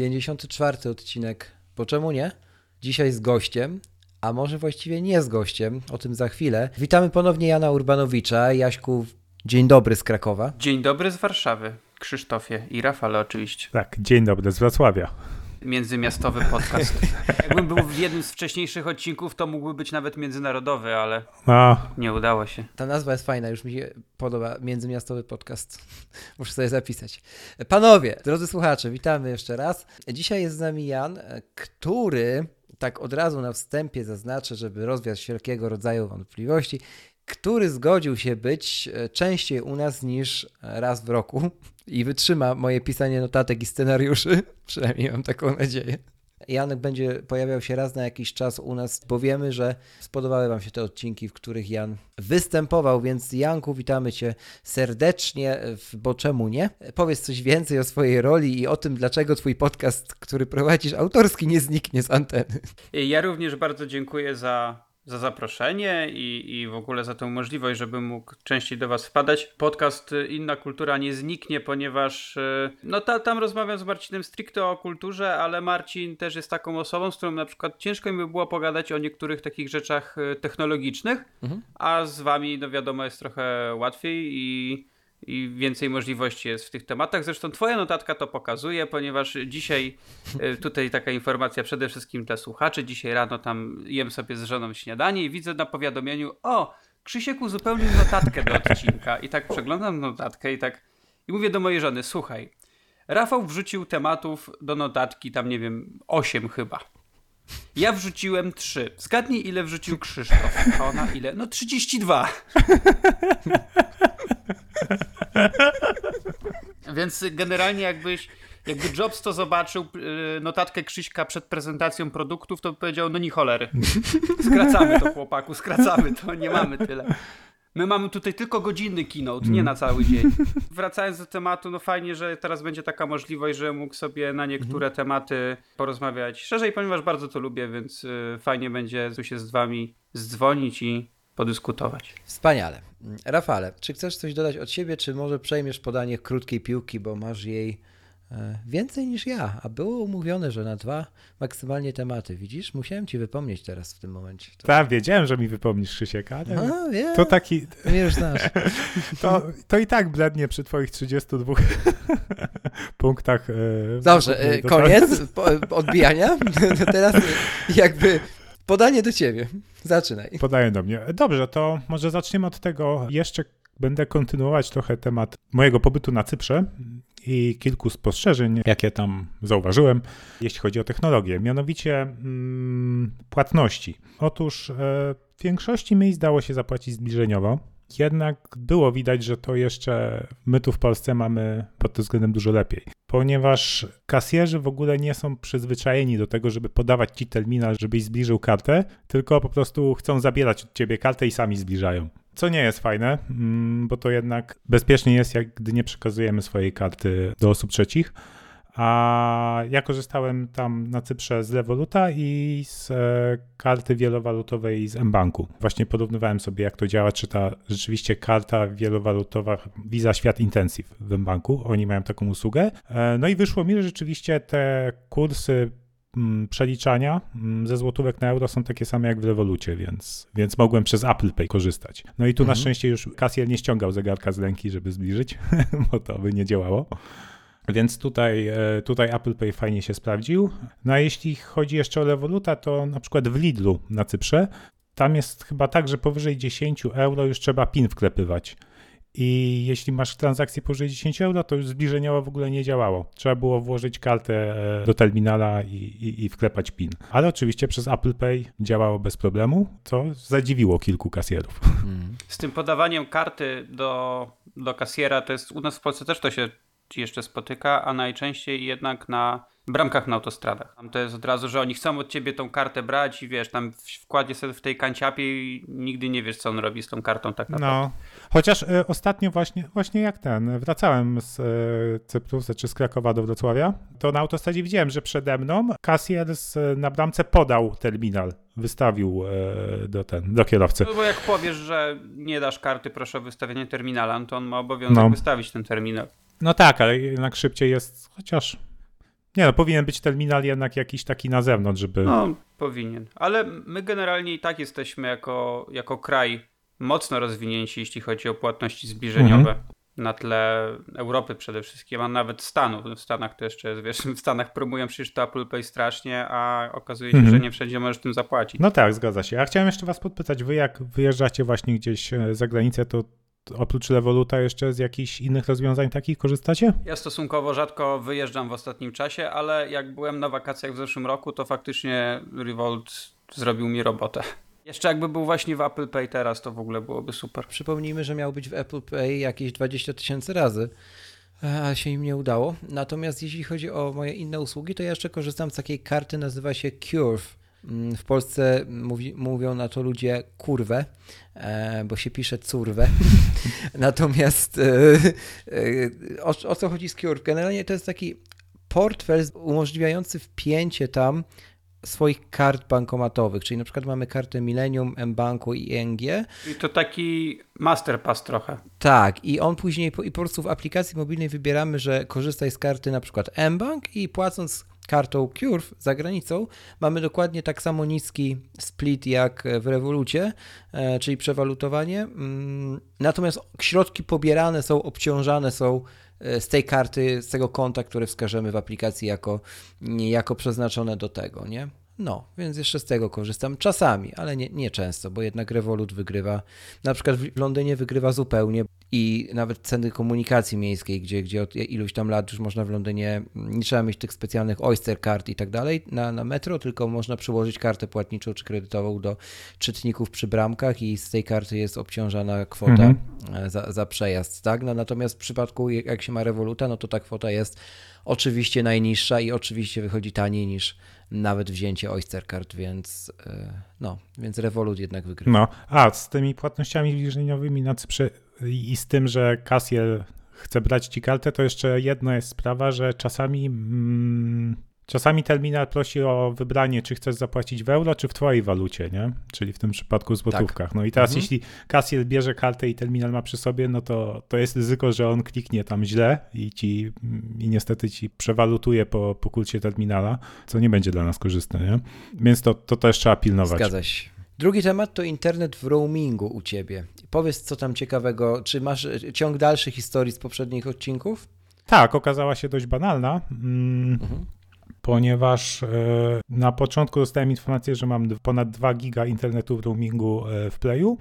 Pięćdziesiąty czwarty odcinek, bo czemu nie? Dzisiaj z gościem, a może właściwie nie z gościem, o tym za chwilę. Witamy ponownie Jana Urbanowicza. Jaśku, dzień dobry z Krakowa. Dzień dobry z Warszawy, Krzysztofie i Rafale oczywiście. Tak, dzień dobry z Wrocławia. Międzymiastowy podcast. Jakbym był w jednym z wcześniejszych odcinków, to mógłby być nawet międzynarodowy, ale A, nie udało się. Ta nazwa jest fajna, już mi się podoba. Międzymiastowy podcast. Muszę sobie zapisać. Panowie, drodzy słuchacze, witamy jeszcze raz. Dzisiaj jest z nami Jan, który, tak od razu na wstępie zaznaczę, żeby rozwiać wszelkiego rodzaju wątpliwości, który zgodził się być e, częściej u nas niż raz w roku i wytrzyma moje pisanie notatek i scenariuszy. Przynajmniej mam taką nadzieję. Janek będzie pojawiał się raz na jakiś czas u nas, bo wiemy, że spodobały Wam się te odcinki, w których Jan występował, więc Janku, witamy Cię serdecznie, w bo czemu nie? Powiedz coś więcej o swojej roli i o tym, dlaczego Twój podcast, który prowadzisz autorski, nie zniknie z anteny. Ja również bardzo dziękuję za, za zaproszenie i, i w ogóle za tę możliwość, żebym mógł częściej do Was wpadać. Podcast y, Inna Kultura nie zniknie, ponieważ y, no ta, tam rozmawiam z Marcinem stricte o kulturze, ale Marcin też jest taką osobą, z którą na przykład ciężko mi by było pogadać o niektórych takich rzeczach y, technologicznych, Mhm. a z Wami no wiadomo jest trochę łatwiej i i więcej możliwości jest w tych tematach. Zresztą Twoja notatka to pokazuje, ponieważ dzisiaj e, tutaj taka informacja przede wszystkim dla słuchaczy. Dzisiaj rano tam jem sobie z żoną śniadanie i widzę na powiadomieniu: O, Krzysiek uzupełnił notatkę do odcinka. I tak przeglądam notatkę i tak. I mówię do mojej żony: Słuchaj, Rafał wrzucił tematów do notatki, tam nie wiem, 8 chyba. Ja wrzuciłem 3. Zgadnij, ile wrzucił Krzysztof. A ona ile? No 32. Więc generalnie jakbyś, jakby Jobs to zobaczył yy, notatkę Krzyśka przed prezentacją produktów, to by powiedział, no ni cholery. Skracamy to chłopaku, skracamy to, nie mamy tyle. My mamy tutaj tylko godzinny keynote, nie na cały dzień. Wracając do tematu, no fajnie, że teraz będzie taka możliwość, że mógł sobie na niektóre tematy porozmawiać szerzej, ponieważ bardzo to lubię, więc yy, fajnie będzie tu się z wami zdzwonić i podyskutować. Wspaniale. Rafale, czy chcesz coś dodać od siebie, czy może przejmiesz podanie krótkiej piłki, bo masz jej e, więcej niż ja, a było umówione, że na dwa maksymalnie tematy. Widzisz? Musiałem ci wypomnieć teraz w tym momencie. To... tak, wiedziałem, że mi wypomnisz Krzysiek, ale A, wiem. to taki, mnie już znasz. to, to i tak blednie przy twoich 32 punktach. e, Dobrze, e, do- koniec odbijania. Teraz jakby podanie do ciebie. Zaczynaj. Podaję do mnie. Dobrze, to może zaczniemy od tego. Jeszcze będę kontynuować trochę temat mojego pobytu na Cyprze i kilku spostrzeżeń, jakie tam zauważyłem, jeśli chodzi o technologię. Mianowicie mm, płatności. Otóż e, w większości miejsc dało się zapłacić zbliżeniowo. Jednak było widać, że to jeszcze my tu w Polsce mamy pod tym względem dużo lepiej, ponieważ kasjerzy w ogóle nie są przyzwyczajeni do tego, żeby podawać ci terminal, żebyś zbliżył kartę, tylko po prostu chcą zabierać od ciebie kartę i sami zbliżają. Co nie jest fajne, mm, bo to jednak bezpiecznie jest, jak gdy nie przekazujemy swojej karty do osób trzecich. A ja korzystałem tam na Cyprze z Revoluta i z e, karty wielowalutowej z mBanku. Właśnie porównywałem sobie, jak to działa, czy ta rzeczywiście karta wielowalutowa Visa Świat Intensive w mBanku, oni mają taką usługę. E, No i wyszło mi, że rzeczywiście te kursy mm, przeliczania mm, ze złotówek na euro są takie same jak w Revolucie, więc, więc mogłem przez Apple Pay korzystać. No i tu na Mhm. szczęście już kasjer nie ściągał zegarka z ręki, żeby zbliżyć, bo to by nie działało. Więc tutaj, e, tutaj Apple Pay fajnie się sprawdził. No a jeśli chodzi jeszcze o Revoluta, to na przykład w Lidlu na Cyprze, tam jest chyba tak, że powyżej 10 euro już trzeba PIN wklepywać. i jeśli masz transakcję powyżej 10 euro, to już zbliżeniowo w ogóle nie działało. Trzeba było włożyć kartę e, do terminala i, i, i wklepać PIN. Ale oczywiście przez Apple Pay działało bez problemu, co zadziwiło kilku kasjerów. Z tym podawaniem karty do, do kasjera, to jest u nas w Polsce też to się jeszcze spotyka, a najczęściej jednak na bramkach na autostradach. Tam to jest od razu, że oni chcą od ciebie tą kartę brać i wiesz, tam wkładzie sobie w tej kanciapie i nigdy nie wiesz, co on robi z tą kartą tak naprawdę. No, chociaż y, ostatnio właśnie, właśnie jak ten, wracałem z y, Cyprusa czy z Krakowa do Wrocławia, to na autostradzie widziałem, że przede mną kasjer z, na bramce podał terminal, wystawił y, do, ten, do kierowcy. No bo jak powiesz, że nie dasz karty, proszę o wystawienie terminala, no to on ma obowiązek No. wystawić ten terminal. No tak, ale jednak szybciej jest, chociaż... Nie no, powinien być terminal jednak jakiś taki na zewnątrz, żeby... No, powinien. Ale my generalnie i tak jesteśmy jako, jako kraj mocno rozwinięci, jeśli chodzi o płatności zbliżeniowe. Na tle Europy przede wszystkim, a nawet Stanów. W Stanach to jeszcze jest, wiesz, w Stanach promują przecież to Apple Pay strasznie, a okazuje się, Mhm. że nie wszędzie możesz tym zapłacić. No tak, zgadza się. Ja chciałem jeszcze was podpytać, wy jak wyjeżdżacie właśnie gdzieś e, za granicę, to oprócz Revoluta jeszcze z jakichś innych rozwiązań takich korzystacie? Ja stosunkowo rzadko wyjeżdżam w ostatnim czasie, ale jak byłem na wakacjach w zeszłym roku, to faktycznie Revolt zrobił mi robotę. Jeszcze jakby był właśnie w Apple Pay teraz, to w ogóle byłoby super. Przypomnijmy, że miał być w Apple Pay jakieś 20 tysięcy razy, a się im nie udało. Natomiast jeśli chodzi o moje inne usługi, to ja jeszcze korzystam z takiej karty, nazywa się Curve. Mm, W Polsce mówi, mówią na to ludzie kurwę, e, bo się pisze curwę. Natomiast e, e, o, o co chodzi z Curve? Generalnie to jest taki portfel umożliwiający wpięcie tam swoich kart bankomatowych, czyli na przykład mamy kartę Millennium, mBanku i ING, I to taki masterpass trochę. tak, i on później i po prostu w aplikacji mobilnej wybieramy, że korzystaj z karty na przykład mBank i płacąc kartą Curve za granicą mamy dokładnie tak samo niski split jak w Revolucie, e, czyli przewalutowanie. Mm, Natomiast środki pobierane są, obciążane są e, z tej karty, z tego konta, które wskażemy w aplikacji jako, jako przeznaczone do tego, nie? No, więc jeszcze z tego korzystam czasami, ale nie, nie często, bo jednak Revolut wygrywa. Na przykład w Londynie wygrywa zupełnie i nawet ceny komunikacji miejskiej, gdzie, gdzie od iluś tam lat już można w Londynie, nie trzeba mieć tych specjalnych Oyster Card i tak dalej na, na metro, tylko można przyłożyć kartę płatniczą czy kredytową do czytników przy bramkach i z tej karty jest obciążana kwota Mhm. e, za, za przejazd, tak? No, natomiast w przypadku jak się ma Revoluta, no to ta kwota jest oczywiście najniższa i oczywiście wychodzi taniej niż nawet wzięcie Oyster Card, więc e, no, więc Revolut jednak wygrywa. No, a z tymi płatnościami zbliżeniowymi na Cyprze i z tym, że kasjer chce brać ci kartę, to jeszcze jedna jest sprawa, że czasami mm, czasami terminal prosi o wybranie, czy chcesz zapłacić w euro, czy w twojej walucie, nie? Czyli w tym przypadku w złotówkach. No i teraz Mhm. jeśli kasjer bierze kartę i terminal ma przy sobie, no to, to jest ryzyko, że on kliknie tam źle i ci i niestety ci przewalutuje po, po kursie terminala, co nie będzie dla nas korzystne, nie? Więc to, to też trzeba pilnować. Zgadza się. Drugi temat to internet w roamingu u ciebie. Powiedz, co tam ciekawego. Czy masz e, ciąg dalszy historii z poprzednich odcinków? Tak, okazała się dość banalna, mm, Mhm. Ponieważ e, na początku dostałem informację, że mam ponad 2 giga internetu w roamingu e, w Playu,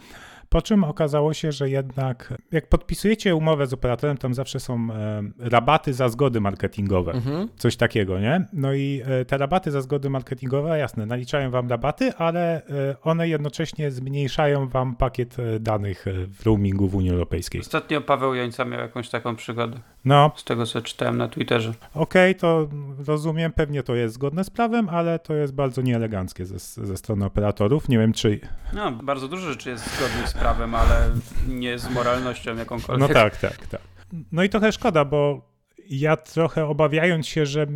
po czym okazało się, że jednak jak podpisujecie umowę z operatorem, tam zawsze są e, rabaty za zgody marketingowe. Mhm. Coś takiego, nie? No i te rabaty za zgody marketingowe, jasne, naliczają wam rabaty, ale one jednocześnie zmniejszają wam pakiet danych w roamingu w Unii Europejskiej. Ostatnio Paweł Jońca miał jakąś taką przygodę, No, z tego co czytałem na Twitterze. Okej, to rozumiem, pewnie to jest zgodne z prawem, ale to jest bardzo nieeleganckie ze, ze strony operatorów. Nie wiem, czy. No, bardzo dużo rzeczy jest zgodnych z prawem, ale nie z moralnością jakąkolwiek. No tak, tak, tak. No i trochę szkoda, bo ja trochę obawiając się, że,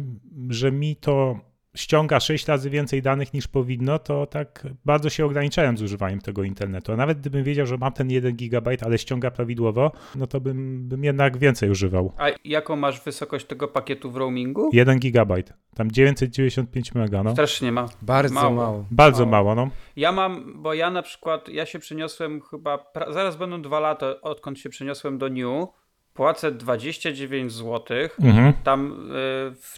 że mi to ściąga 6 razy więcej danych niż powinno, to tak bardzo się ograniczałem z używaniem tego internetu. A nawet gdybym wiedział, że mam ten 1 gigabajt, ale ściąga prawidłowo, no to bym, bym jednak więcej używał. A jaką masz wysokość tego pakietu w roamingu? 1 gigabajt. Tam 995 mega, no. Strasznie ma. Bardzo Mało. mało. Bardzo mało. mało, no. Ja mam, bo ja na przykład, ja się przeniosłem chyba, pra, zaraz będą dwa lata, odkąd się przeniosłem do New, płacę 29 zł. Mhm. Tam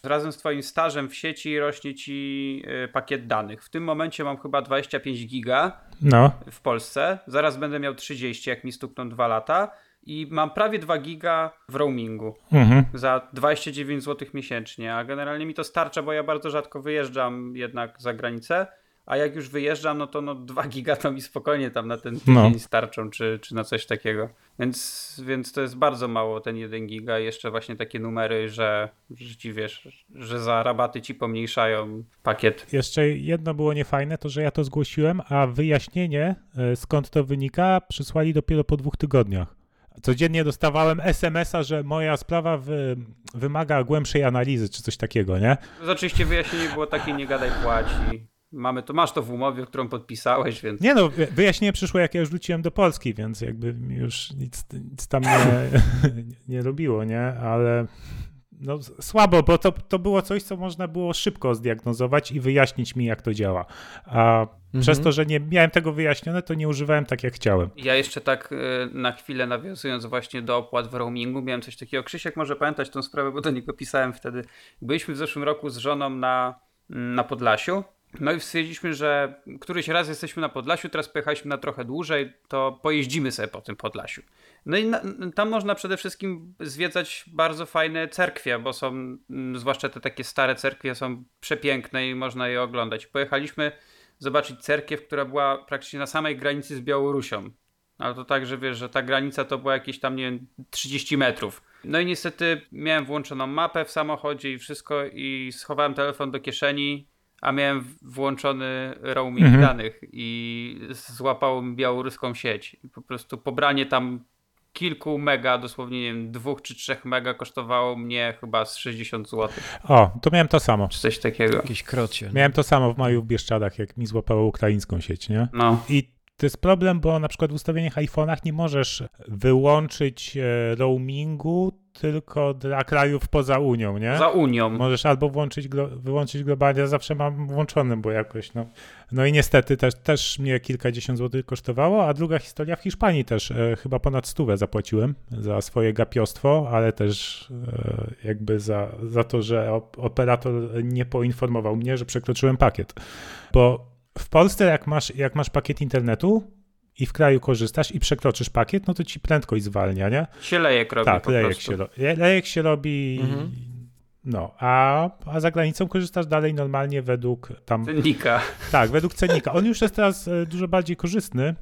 y, razem z twoim stażem w sieci rośnie ci y, pakiet danych. W tym momencie mam chyba 25 giga No. w Polsce. Zaraz będę miał 30, jak mi stukną dwa lata. i mam prawie 2 giga w roamingu Mhm. za 29 zł miesięcznie, a generalnie mi to starcza, bo ja bardzo rzadko wyjeżdżam jednak za granicę, a jak już wyjeżdżam, no to no 2 giga to mi spokojnie tam na ten tydzień No. starczą, czy, czy na coś takiego. Więc, więc to jest bardzo mało ten 1 giga, jeszcze właśnie takie numery, że, że ci wiesz, że za rabaty ci pomniejszają pakiet. Jeszcze jedno było niefajne, to że ja to zgłosiłem, a wyjaśnienie, e, skąd to wynika, przysłali dopiero po dwóch tygodniach. Codziennie dostawałem SMS-a, że moja sprawa wy, wymaga głębszej analizy, czy coś takiego, nie? To oczywiście wyjaśnienie było takie, nie gadaj płaci. Mamy to, masz to w umowie, którą podpisałeś, więc Nie no, wy- wyjaśnienie przyszło, jak ja już wróciłem do Polski, więc jakby już nic, nic tam nie, nie robiło, nie? Ale no słabo, bo to, to było coś, co można było szybko zdiagnozować i wyjaśnić mi, jak to działa. A przez to, że nie miałem tego wyjaśnione, to nie używałem tak, jak chciałem. Ja jeszcze tak y, na chwilę nawiązując właśnie do opłat w roamingu, miałem coś takiego. Krzysiek może pamiętać tą sprawę, bo do niego pisałem wtedy. Byliśmy w zeszłym roku z żoną na, na Podlasiu. No i stwierdziliśmy, że któryś raz jesteśmy na Podlasiu, teraz pojechaliśmy na trochę dłużej, to pojeździmy sobie po tym Podlasiu. No i na, tam można przede wszystkim zwiedzać bardzo fajne cerkwie, bo są, mm, zwłaszcza te takie stare cerkwie są przepiękne i można je oglądać. Pojechaliśmy zobaczyć cerkiew, która była praktycznie na samej granicy z Białorusią. Ale to tak, że wiesz, że ta granica to była jakieś tam, nie wiem, 30 metrów. No i niestety miałem włączoną mapę w samochodzie i wszystko i schowałem telefon do kieszeni, a miałem włączony roaming Mhm. danych i złapało mi białoruską sieć. I po prostu pobranie tam kilku mega, dosłownie nie wiem, dwóch czy trzech mega kosztowało mnie chyba z 60 zł, O, to miałem to samo. czy coś takiego. Jakieś krocie. Miałem to samo w maju w Bieszczadach, jak mi złapało ukraińską sieć, nie? No. I to jest problem, bo na przykład w ustawieniach iPhone'ach nie możesz wyłączyć e, roamingu tylko dla krajów poza Unią, nie? Za Unią. Możesz albo włączyć, wyłączyć globalnie, ja zawsze mam włączony, bo jakoś, no. No i niestety też, też mnie kilkadziesiąt złotych kosztowało, a druga historia w Hiszpanii też, e, chyba ponad stówę zapłaciłem za swoje gapiostwo, ale też e, jakby za, za to, że op- operator nie poinformował mnie, że przekroczyłem pakiet. Bo w Polsce jak masz, jak masz pakiet internetu i w kraju korzystasz i przekroczysz pakiet, no to ci prędkość zwalnia, nie? Się lejek robi Tak, po lejek prostu. się, ro- lejek się robi. Mhm. No, a, a za granicą korzystasz dalej normalnie według tam. Cennika. Tak, według cennika. On już jest teraz e, dużo bardziej korzystny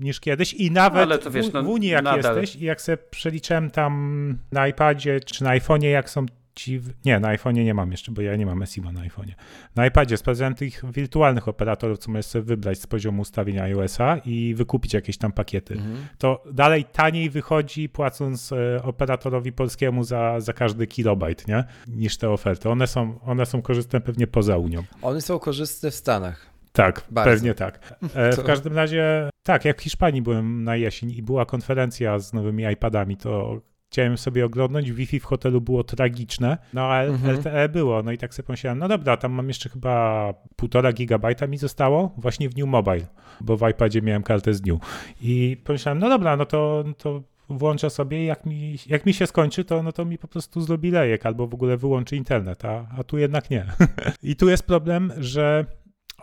niż kiedyś i nawet to wiesz, w, no, w Unii jak nadal. jesteś i jak sobie przeliczyłem tam na iPadzie czy na iPhone'ie, jak są w- Nie, na iPhone'ie nie mam jeszcze, bo ja nie mam SIM na iPhone'ie. Na iPadzie sprawdzałem tych wirtualnych operatorów, co możesz sobie wybrać z poziomu ustawienia iOS-a i wykupić jakieś tam pakiety Mhm. to dalej taniej wychodzi płacąc e, operatorowi polskiemu za, za każdy kilobajt, nie? Niż te oferty. One są, one są korzystne pewnie poza Unią. One są korzystne w Stanach. Tak, Bardzo. pewnie tak. E, w każdym razie, tak, jak w Hiszpanii byłem na jesień i była konferencja z nowymi iPadami, to chciałem sobie oglądnąć, Wi-Fi w hotelu było tragiczne, no ale Mhm. LTE było, no i tak sobie pomyślałem, no dobra, tam mam jeszcze chyba półtora gigabajta mi zostało właśnie w New Mobile, bo w iPadzie miałem kartę z New i pomyślałem, no dobra, no to, to włączę sobie i jak mi, jak mi się skończy, to, no to mi po prostu zrobi lejek albo w ogóle wyłączy internet, a, a tu jednak nie. I tu jest problem, że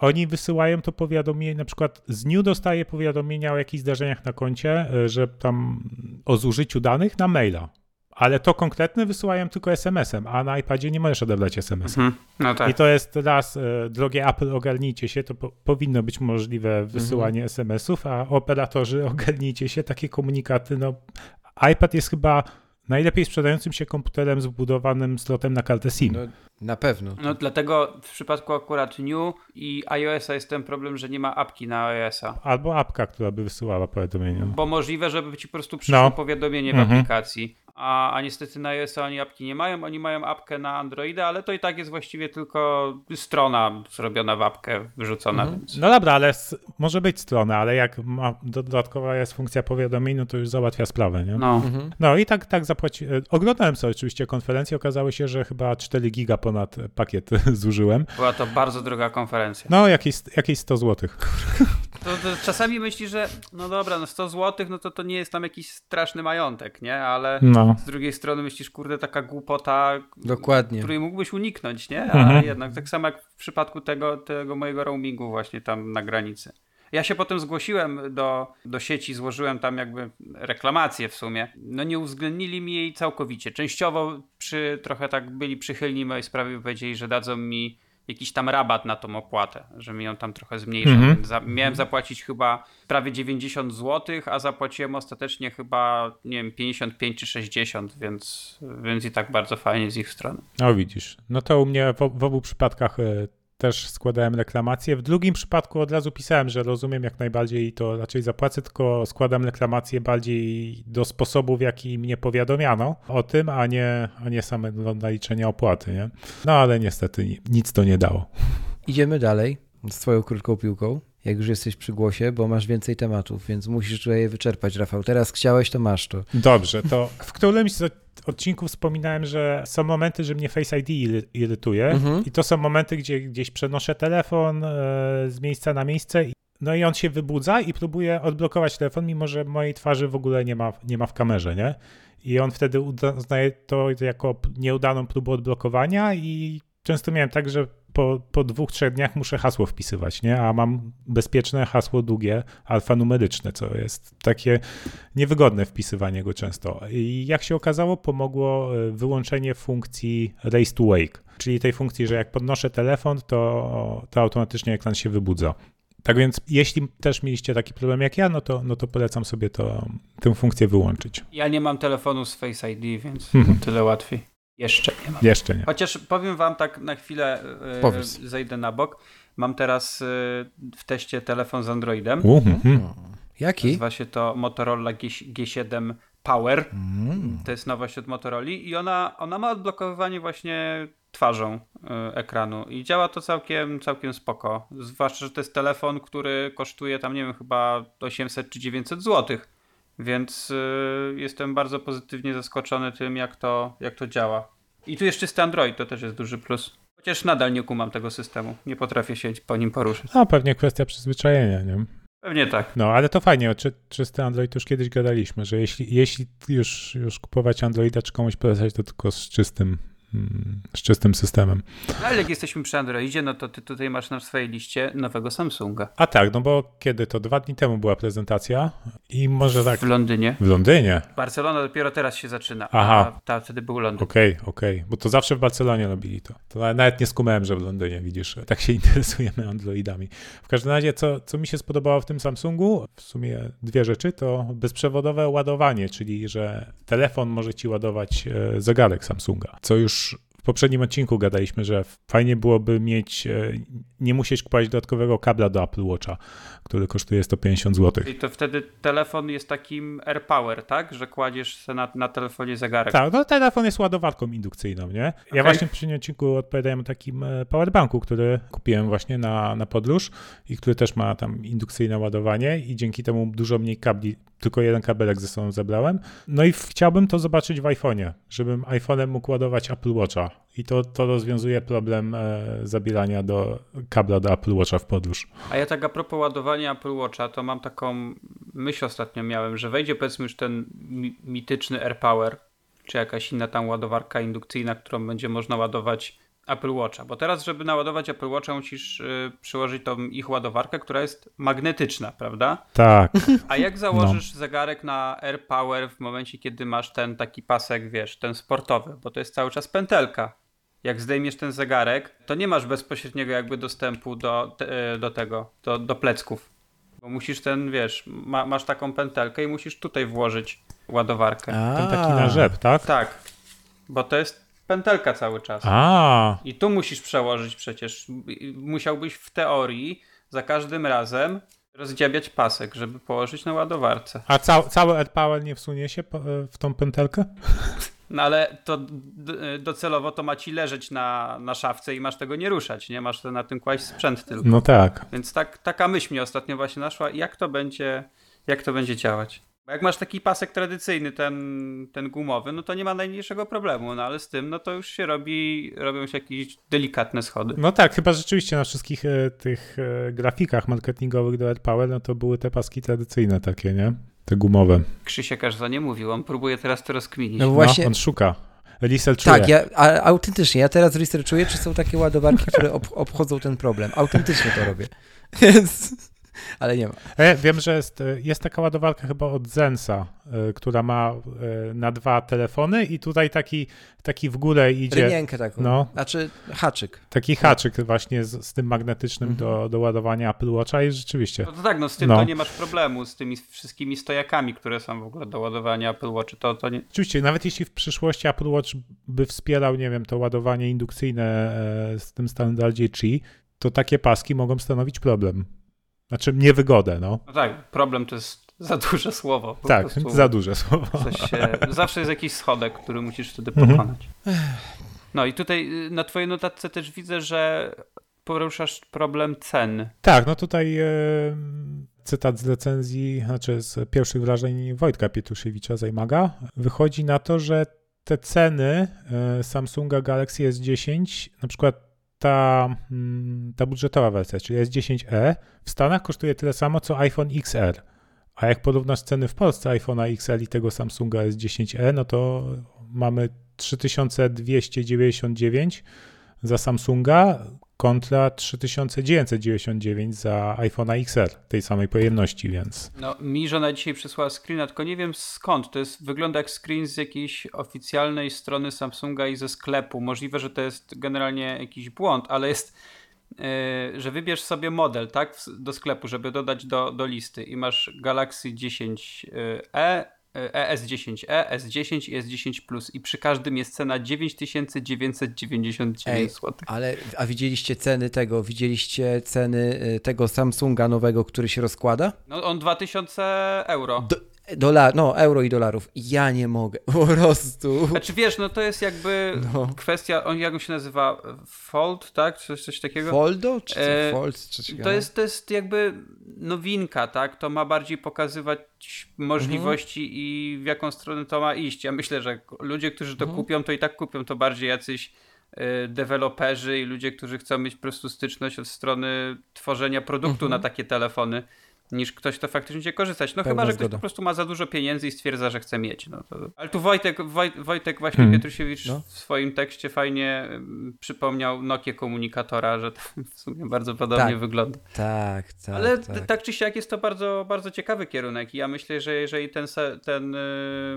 oni wysyłają to powiadomienie, na przykład z New dostaje powiadomienia o jakichś zdarzeniach na koncie, e, że tam o zużyciu danych na maila. Ale to konkretne wysyłają tylko SMS-em, a na iPadzie nie możesz odebrać SMS-a. Mhm. No tak. I to jest raz, e, drogie Apple, ogarnijcie się, to po, powinno być możliwe wysyłanie SMS-ów, a operatorzy ogarnijcie się, takie komunikaty, no iPad jest chyba najlepiej sprzedającym się komputerem z wbudowanym slotem na kartę SIM. No, na pewno. No dlatego w przypadku akurat New i iOS-a jest ten problem, że nie ma apki na iOS-a. Albo apka, która by wysyłała powiadomienie. Bo możliwe, żeby ci po prostu przyszło No. powiadomienie w Mhm. aplikacji. A, a niestety na iOS-a oni apki nie mają, oni mają apkę na Androida, ale to i tak jest właściwie tylko strona zrobiona w apkę, wyrzucona. Mhm. Więc... No dobra, ale s- może być strona, ale jak ma, dodatkowa jest funkcja powiadomień, no to już załatwia sprawę, nie? No. No, Mhm. i tak, tak zapłaci. e, Oglądałem sobie oczywiście konferencję, okazało się, że chyba 4 giga ponad pakiet zużyłem. Była to bardzo droga konferencja. No, jakieś, jakieś 100 zł. To, to czasami myślisz, że no dobra, no 100 zł, no to to nie jest tam jakiś straszny majątek, nie? Ale No. Z drugiej strony myślisz, kurde, taka głupota, Dokładnie. której mógłbyś uniknąć, nie? A Mhm. jednak tak samo jak w przypadku tego, tego mojego roamingu właśnie tam na granicy. Ja się potem zgłosiłem do, do sieci, złożyłem tam jakby reklamację w sumie. No nie uwzględnili mi jej całkowicie. Częściowo przy, trochę tak byli przychylni mojej sprawie, powiedzieli, że dadzą mi jakiś tam rabat na tą opłatę, że mi ją tam trochę zmniejszą. Mhm. Za, miałem zapłacić chyba prawie 90 zł, a zapłaciłem ostatecznie chyba, nie wiem, 55 czy 60, więc, więc i tak bardzo fajnie z ich strony. No widzisz. No to u mnie w, w obu przypadkach e, też składałem reklamację. W drugim przypadku od razu pisałem, że rozumiem jak najbardziej to raczej zapłacę, tylko składam reklamację bardziej do sposobu, w jaki mnie powiadomiano o tym, a nie, a nie same do naliczenia opłaty, nie? No ale niestety ni- nic to nie dało. Idziemy dalej z twoją krótką piłką, jak już jesteś przy głosie, bo masz więcej tematów, więc musisz tutaj je wyczerpać, Rafał. Teraz chciałeś, to masz to. Dobrze, to w którymś z odcinków wspominałem, że są momenty, że mnie Face ID iry- irytuje Mhm. i to są momenty, gdzie gdzieś przenoszę telefon e, z miejsca na miejsce no i on się wybudza i próbuje odblokować telefon, mimo że mojej twarzy w ogóle nie ma, nie ma w kamerze, nie? I on wtedy uznaje to jako nieudaną próbę odblokowania i często miałem tak, że po, po dwóch, trzech dniach muszę hasło wpisywać, nie? A mam bezpieczne hasło długie, alfanumeryczne, co jest takie niewygodne wpisywanie go często. I jak się okazało, pomogło e, wyłączenie funkcji Raise to Wake, czyli tej funkcji, że jak podnoszę telefon, to, to automatycznie ekran się wybudza. Tak więc, jeśli też mieliście taki problem jak ja, no to, no to polecam sobie to, tę funkcję wyłączyć. Ja nie mam telefonu z Face ID, więc Mhm. tyle łatwiej. Jeszcze nie mam. Jeszcze nie. Chociaż powiem wam tak na chwilę, e, Powiedz. zejdę na bok. Mam teraz e, w teście telefon z Androidem. Mhm. Jaki? Nazywa się to Motorola G, G7 Power. Mm. To jest nowość od Motorola i ona, ona ma odblokowywanie właśnie twarzą y, ekranu i działa to całkiem, całkiem spoko. Zwłaszcza, że to jest telefon, który kosztuje tam, nie wiem, chyba 800 czy 900 zł. Więc y, jestem bardzo pozytywnie zaskoczony tym, jak to, jak to działa. I tu jest czysty Android, to też jest duży plus. Chociaż nadal nie kumam tego systemu. Nie potrafię się po nim poruszyć. No, pewnie kwestia przyzwyczajenia, nie? Pewnie tak. No, ale to fajnie, czy, czysty Android już kiedyś gadaliśmy, że jeśli, jeśli już, już kupować Androida czy komuś polecać, to tylko z czystym, z czystym systemem. No, ale jak jesteśmy przy Androidzie, no to ty tutaj masz na swojej liście nowego Samsunga. A tak, no bo kiedy to? Dwa dni temu była prezentacja i może tak W Londynie. w Londynie. Barcelona dopiero teraz się zaczyna, Aha. a ta, wtedy był Londyn. Okej, okej, bo to zawsze w Barcelonie robili to. To na- nawet nie skumałem, że w Londynie, widzisz, tak się interesujemy Androidami. W każdym razie, co, co mi się spodobało w tym Samsungu, w sumie dwie rzeczy, to bezprzewodowe ładowanie, czyli że telefon może ci ładować e, zegarek Samsunga, co już w poprzednim odcinku gadaliśmy, że fajnie byłoby mieć, e, nie musieć kupować dodatkowego kabla do Apple Watcha, który kosztuje 150 zł. I to wtedy telefon jest takim AirPower, tak? Że kładziesz na, na telefonie zegarek. Tak, no telefon jest ładowarką indukcyjną, nie? Ja Okej. właśnie w poprzednim odcinku odpowiadałem o takim e, powerbanku, który kupiłem właśnie na, na podróż i który też ma tam indukcyjne ładowanie i dzięki temu dużo mniej kabli, tylko jeden kabelek ze sobą zebrałem. No i chciałbym to zobaczyć w iPhone'ie, żebym iPhone'em mógł ładować Apple Watcha i to, to rozwiązuje problem e, zabierania do kabla do Apple Watcha w podróż. A ja tak a propos ładowania Apple Watcha, to mam taką myśl ostatnio miałem, że wejdzie powiedzmy już ten mi mityczny AirPower, czy jakaś inna tam ładowarka indukcyjna, którą będzie można ładować Apple Watcha. Bo teraz, żeby naładować Apple Watcha, musisz y, przyłożyć tą ich ładowarkę, która jest magnetyczna, prawda? Tak, A jak założysz zegarek na AirPower w momencie, kiedy masz ten taki pasek, wiesz, ten sportowy, bo to jest cały czas pętelka. Jak zdejmiesz ten zegarek, to nie masz bezpośredniego jakby dostępu do, do tego, do, do plecków. Bo musisz ten, wiesz, ma, masz taką pętelkę i musisz tutaj włożyć ładowarkę. ten taki na rzep, tak? Tak, bo to jest pętelka cały czas. A, I tu musisz przełożyć przecież. Musiałbyś w teorii za każdym razem rozdziabiać pasek, żeby położyć na ładowarce. a ca cały AirPower nie wsunie się w tą pętelkę? No ale to docelowo to ma ci leżeć na, na szafce i masz tego nie ruszać, nie? Masz na tym kłaść sprzęt tylko. No tak. Więc tak, taka myśl mnie ostatnio właśnie naszła, jak to będzie, jak to będzie działać. Bo jak masz taki pasek tradycyjny, ten, ten gumowy, no to nie ma najmniejszego problemu, no ale z tym, no to już się robi, robią się jakieś delikatne schody. No tak, chyba rzeczywiście na wszystkich e, tych e, grafikach marketingowych do AirPower, no to były te paski tradycyjne takie, nie? Te gumowe. Krzysiek aż za nie mówił, on próbuje teraz to rozkminić. No właśnie, No, on szuka. Researchuje. tak, ja, a, autentycznie, ja teraz researchuję, czy są takie ładowarki, które ob, obchodzą ten problem. Autentycznie to robię. Więc ale nie ma. E, wiem, że jest, e, jest taka ładowarka chyba od Zensa, e, która ma na dwa telefony i tutaj taki, taki w górę idzie, Rynienkę taką. No. Znaczy haczyk. taki haczyk właśnie z, z tym magnetycznym Mhm. do, do ładowania Apple Watcha i rzeczywiście. No to tak, no z tym No. to nie masz problemu, z tymi wszystkimi stojakami, które są w ogóle do ładowania Apple Watch, to, to nie... Oczywiście, nawet jeśli w przyszłości Apple Watch by wspierał, nie wiem, to ładowanie indukcyjne e, z tym standardzie Qi, to takie paski mogą stanowić problem. Znaczy niewygodę, no. No tak, problem to jest za duże słowo. Tak, za duże słowo. się, zawsze jest jakiś schodek, który musisz wtedy Mhm. pokonać. No i tutaj y, na twojej notatce też widzę, że poruszasz problem cen. Tak, no tutaj e, cytat z recenzji, znaczy z pierwszych wrażeń Wojtka Pietuszewicza z iMaga. Wychodzi na to, że te ceny e, Samsunga Galaxy S10, na przykład ta, mm, ta budżetowa wersja, czyli S10e, w Stanach kosztuje tyle samo co iPhone XR. A jak porównasz ceny w Polsce iPhone'a XL i tego Samsunga S10e, no to mamy 3299 za Samsunga kontra 3999 za iPhone'a XR tej samej pojemności, więc No, mi żona dzisiaj przysłała screena, tylko nie wiem skąd. To jest, wygląda jak screen z jakiejś oficjalnej strony Samsunga i ze sklepu. Możliwe, że to jest generalnie jakiś błąd, ale jest, yy, że wybierz sobie model, tak, do sklepu, żeby dodać do, do listy i masz Galaxy 10e, ES10e, S10 i S10 Plus i przy każdym jest cena 9999 Ej, zł. Ale, a widzieliście ceny tego, widzieliście ceny y, tego Samsunga nowego, który się rozkłada? No on 2000 euro. Do, dolar, no, euro i dolarów. Ja nie mogę, po prostu. Znaczy wiesz, no to jest jakby No. kwestia, on jak on się nazywa? Fold, tak? Coś, coś takiego? Foldo? Czy? E, Fold? Czy To jest, to jest jakby nowinka, tak? To ma bardziej pokazywać możliwości Mhm. i w jaką stronę to ma iść. Ja myślę, że ludzie, którzy to Mhm. kupią, to i tak kupią to bardziej jacyś y, deweloperzy i ludzie, którzy chcą mieć po prostu styczność od strony tworzenia produktu Mhm. na takie telefony, niż ktoś to faktycznie będzie korzystać. No Pełna chyba, że ktoś zgoda. po prostu ma za dużo pieniędzy i stwierdza, że chce mieć. No to... Ale tu Wojtek, Woj, Wojtek właśnie Hmm. Pietrusiewicz No. w swoim tekście fajnie ym, przypomniał Nokię komunikatora, że to w sumie bardzo podobnie Tak. wygląda. Tak, tak, Ale tak. tak. czy siak jest to bardzo, bardzo ciekawy kierunek i ja myślę, że jeżeli ten, se, ten, y,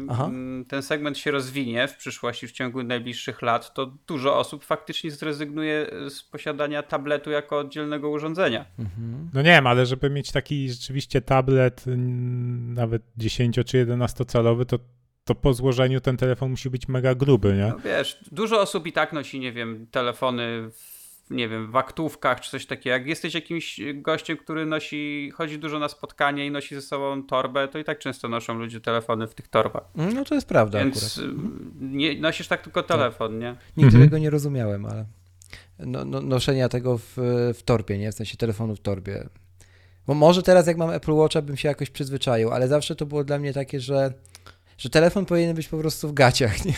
Aha. mm, ten segment się rozwinie w przyszłości, w ciągu najbliższych lat, to dużo osób faktycznie zrezygnuje z posiadania tabletu jako oddzielnego urządzenia. Mhm. no nie wiem, ale żeby mieć taki rzeczywiście tablet mm, nawet 10 czy 11 calowy, to, to po złożeniu ten telefon musi być mega gruby, nie? No wiesz, dużo osób i tak nosi, nie wiem, telefony w, nie wiem, w aktówkach czy coś takiego. Jak jesteś jakimś gościem, który nosi, chodzi dużo na spotkanie i nosi ze sobą torbę, to i tak często noszą ludzie telefony w tych torbach. No to jest prawda Więc akurat. y, nie, nosisz tak tylko telefon, nie? Nigdy Mhm. tego nie rozumiałem, ale no, no, noszenia tego w, w torbie, nie? W sensie telefonu w torbie. Bo może teraz jak mam Apple Watcha bym się jakoś przyzwyczaił, ale zawsze to było dla mnie takie, że, że telefon powinien być po prostu w gaciach, nie?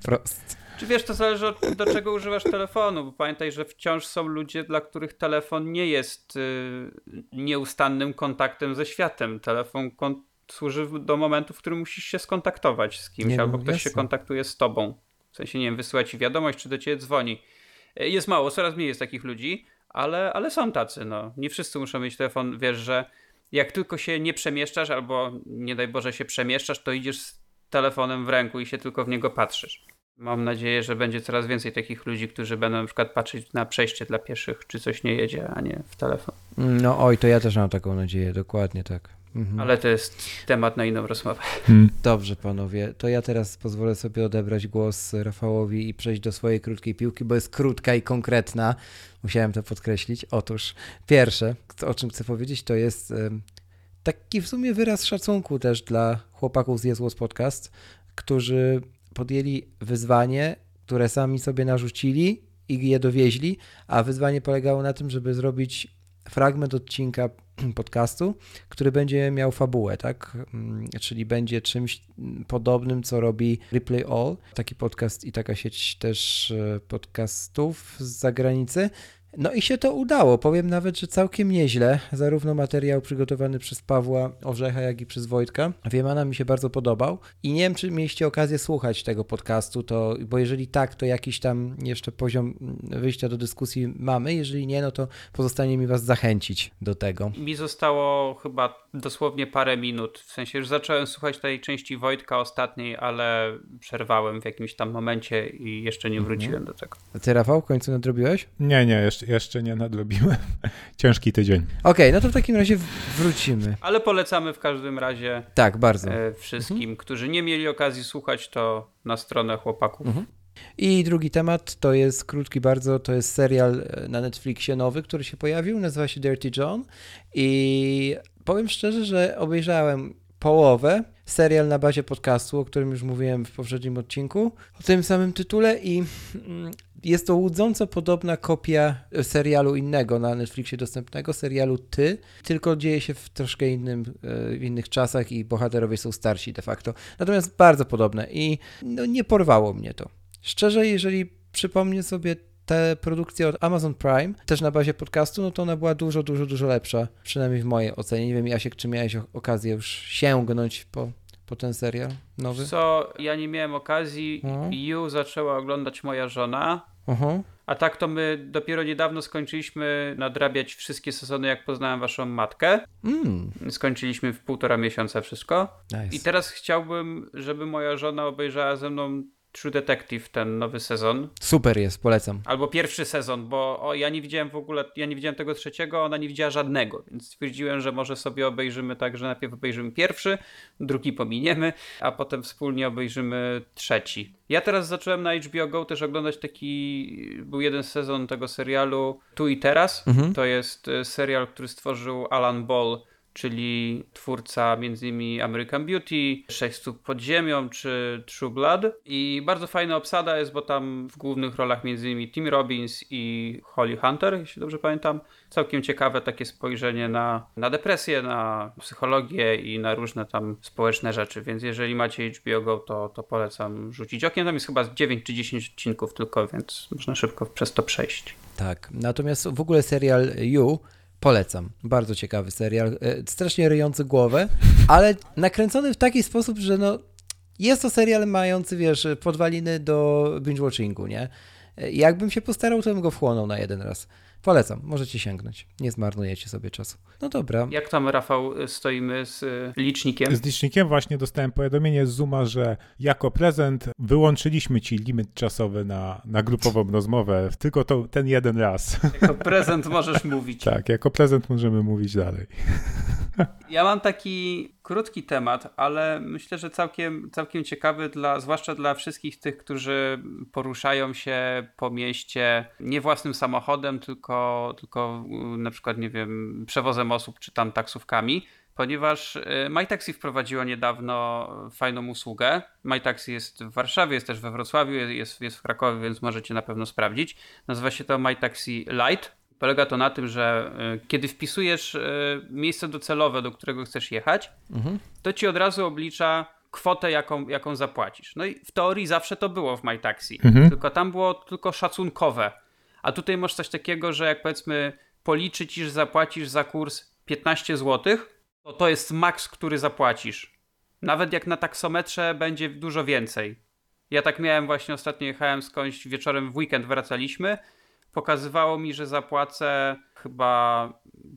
Wprost. Czy wiesz, to zależy od, do czego używasz telefonu, bo pamiętaj, że wciąż są ludzie, dla których telefon nie jest y, nieustannym kontaktem ze światem. Telefon kon- służy do momentu, w którym musisz się skontaktować z kimś, Nie, no, albo ktoś się jasne. kontaktuje z tobą. W sensie, nie wiem, wysyła ci wiadomość, czy do ciebie dzwoni. Y, Jest mało, coraz mniej jest takich ludzi, ale, ale są tacy, no. Nie wszyscy muszą mieć telefon, wiesz, że jak tylko się nie przemieszczasz, albo nie daj Boże się przemieszczasz, to idziesz z telefonem w ręku i się tylko w niego patrzysz. Mam nadzieję, że będzie coraz więcej takich ludzi, którzy będą na przykład patrzeć na przejście dla pieszych, czy coś nie jedzie, a nie w telefon. No oj, to ja też mam taką nadzieję, dokładnie tak. Mhm. Ale to jest temat na inną rozmowę. Hmm. Dobrze, panowie, to ja teraz pozwolę sobie odebrać głos Rafałowi i przejść do swojej krótkiej piłki, bo jest krótka i konkretna. Musiałem to podkreślić. Otóż pierwsze, o czym chcę powiedzieć, to jest taki w sumie wyraz szacunku też dla chłopaków z Jezłos Podcast, którzy podjęli wyzwanie, które sami sobie narzucili i je dowieźli, a wyzwanie polegało na tym, żeby zrobić fragment odcinka podcastu, który będzie miał fabułę, tak? Mm, Czyli będzie czymś podobnym, co robi Replay All, taki podcast i taka sieć też e, podcastów z zagranicy. No i się to udało. Powiem nawet, że całkiem nieźle. Zarówno materiał przygotowany przez Pawła Orzecha, jak i przez Wojtka. Wiemana mi się bardzo podobał. I nie wiem, czy mieliście okazję słuchać tego podcastu, to, bo jeżeli tak, to jakiś tam jeszcze poziom wyjścia do dyskusji mamy. Jeżeli nie, no to pozostanie mi was zachęcić do tego. Mi zostało chyba dosłownie parę minut. W sensie już zacząłem słuchać tej części Wojtka ostatniej, ale przerwałem w jakimś tam momencie i jeszcze nie wróciłem mhm. do tego. A ty, Rafał, w końcu nadrobiłeś? Nie, nie, jeszcze, jeszcze nie nadrobiłem. Ciężki tydzień. Okej, okay, no to w takim razie wrócimy. Ale polecamy w każdym razie. Tak, bardzo. E, wszystkim, mhm. którzy nie mieli okazji słuchać, to na stronę chłopaków. Mhm. I drugi temat to jest krótki bardzo, to jest serial e, na Netflixie nowy, który się pojawił, nazywa się Dirty John i powiem szczerze, że obejrzałem połowę, serial na bazie podcastu, o którym już mówiłem w poprzednim odcinku, o tym samym tytule i mm, jest to łudząco podobna kopia serialu innego na Netflixie dostępnego, serialu Ty, tylko dzieje się w troszkę innym, e, w innych czasach i bohaterowie są starsi de facto. Natomiast bardzo podobne i no, nie porwało mnie to. Szczerze, jeżeli przypomnę sobie tę produkcję od Amazon Prime, też na bazie podcastu, no to ona była dużo, dużo, dużo lepsza. Przynajmniej w mojej ocenie. Nie wiem, Jasiek, czy miałeś okazję już sięgnąć po, po ten serial nowy? Co, ja nie miałem okazji. No. You zaczęła oglądać moja żona. Uh-huh. A tak to my dopiero niedawno skończyliśmy nadrabiać wszystkie sezony, jak poznałem waszą matkę. Mm. Skończyliśmy w półtora miesiąca wszystko. Nice. I teraz chciałbym, żeby moja żona obejrzała ze mną True Detective, ten nowy sezon. Super jest, polecam. Albo pierwszy sezon, bo o, ja nie widziałem w ogóle, ja nie widziałem tego trzeciego, ona nie widziała żadnego, więc stwierdziłem, że może sobie obejrzymy tak, że najpierw obejrzymy pierwszy, drugi pominiemy, a potem wspólnie obejrzymy trzeci. Ja teraz zacząłem na HBO Go też oglądać taki, był jeden sezon tego serialu Tu i Teraz. Mhm. To jest e, serial, który stworzył Alan Ball, czyli twórca m.in. American Beauty, Sześć stóp pod ziemią czy True Blood. I bardzo fajna obsada jest, bo tam w głównych rolach m.in. Tim Robbins i Holly Hunter, jeśli dobrze pamiętam. Całkiem ciekawe takie spojrzenie na, na depresję, na psychologię i na różne tam społeczne rzeczy, więc jeżeli macie HBO Go, to, to polecam rzucić okiem. Tam jest chyba 9 czy 10 odcinków tylko, więc można szybko przez to przejść. Tak, natomiast w ogóle serial You Polecam. Bardzo ciekawy serial. E, strasznie ryjący głowę, ale nakręcony w taki sposób, że no, jest to serial mający, wiesz, podwaliny do binge-watchingu, nie? E, jakbym się postarał, to bym go wchłonął na jeden raz. Polecam, możecie sięgnąć. Nie zmarnujecie sobie czasu. No dobra. Jak tam, Rafał, stoimy z y, licznikiem? Z licznikiem właśnie dostałem powiadomienie z Zuma, że jako prezent wyłączyliśmy ci limit czasowy na, na grupową rozmowę. Tylko to, ten jeden raz. Jako prezent możesz mówić. tak, jako prezent możemy mówić dalej. Ja mam taki krótki temat, ale myślę, że całkiem, całkiem ciekawy, dla, zwłaszcza dla wszystkich tych, którzy poruszają się po mieście nie własnym samochodem, tylko, tylko na przykład, nie wiem, przewozem osób czy tam taksówkami ponieważ y, MyTaxi wprowadziło niedawno fajną usługę. MyTaxi jest w Warszawie, jest też we Wrocławiu, jest, jest w Krakowie, więc możecie na pewno sprawdzić. Nazywa się to MyTaxi Lite Polega to na tym, że y, kiedy wpisujesz y, miejsce docelowe, do którego chcesz jechać, mhm. to ci od razu oblicza kwotę, jaką, jaką zapłacisz. No i w teorii zawsze to było w MyTaxi, mhm. tylko tam było tylko szacunkowe. A tutaj masz coś takiego, że jak powiedzmy policzy ci, że zapłacisz za kurs 15 zł, to to jest maks, który zapłacisz. Nawet jak na taksometrze będzie dużo więcej. Ja tak miałem właśnie ostatnio jechałem skądś wieczorem w weekend wracaliśmy pokazywało mi, że zapłacę chyba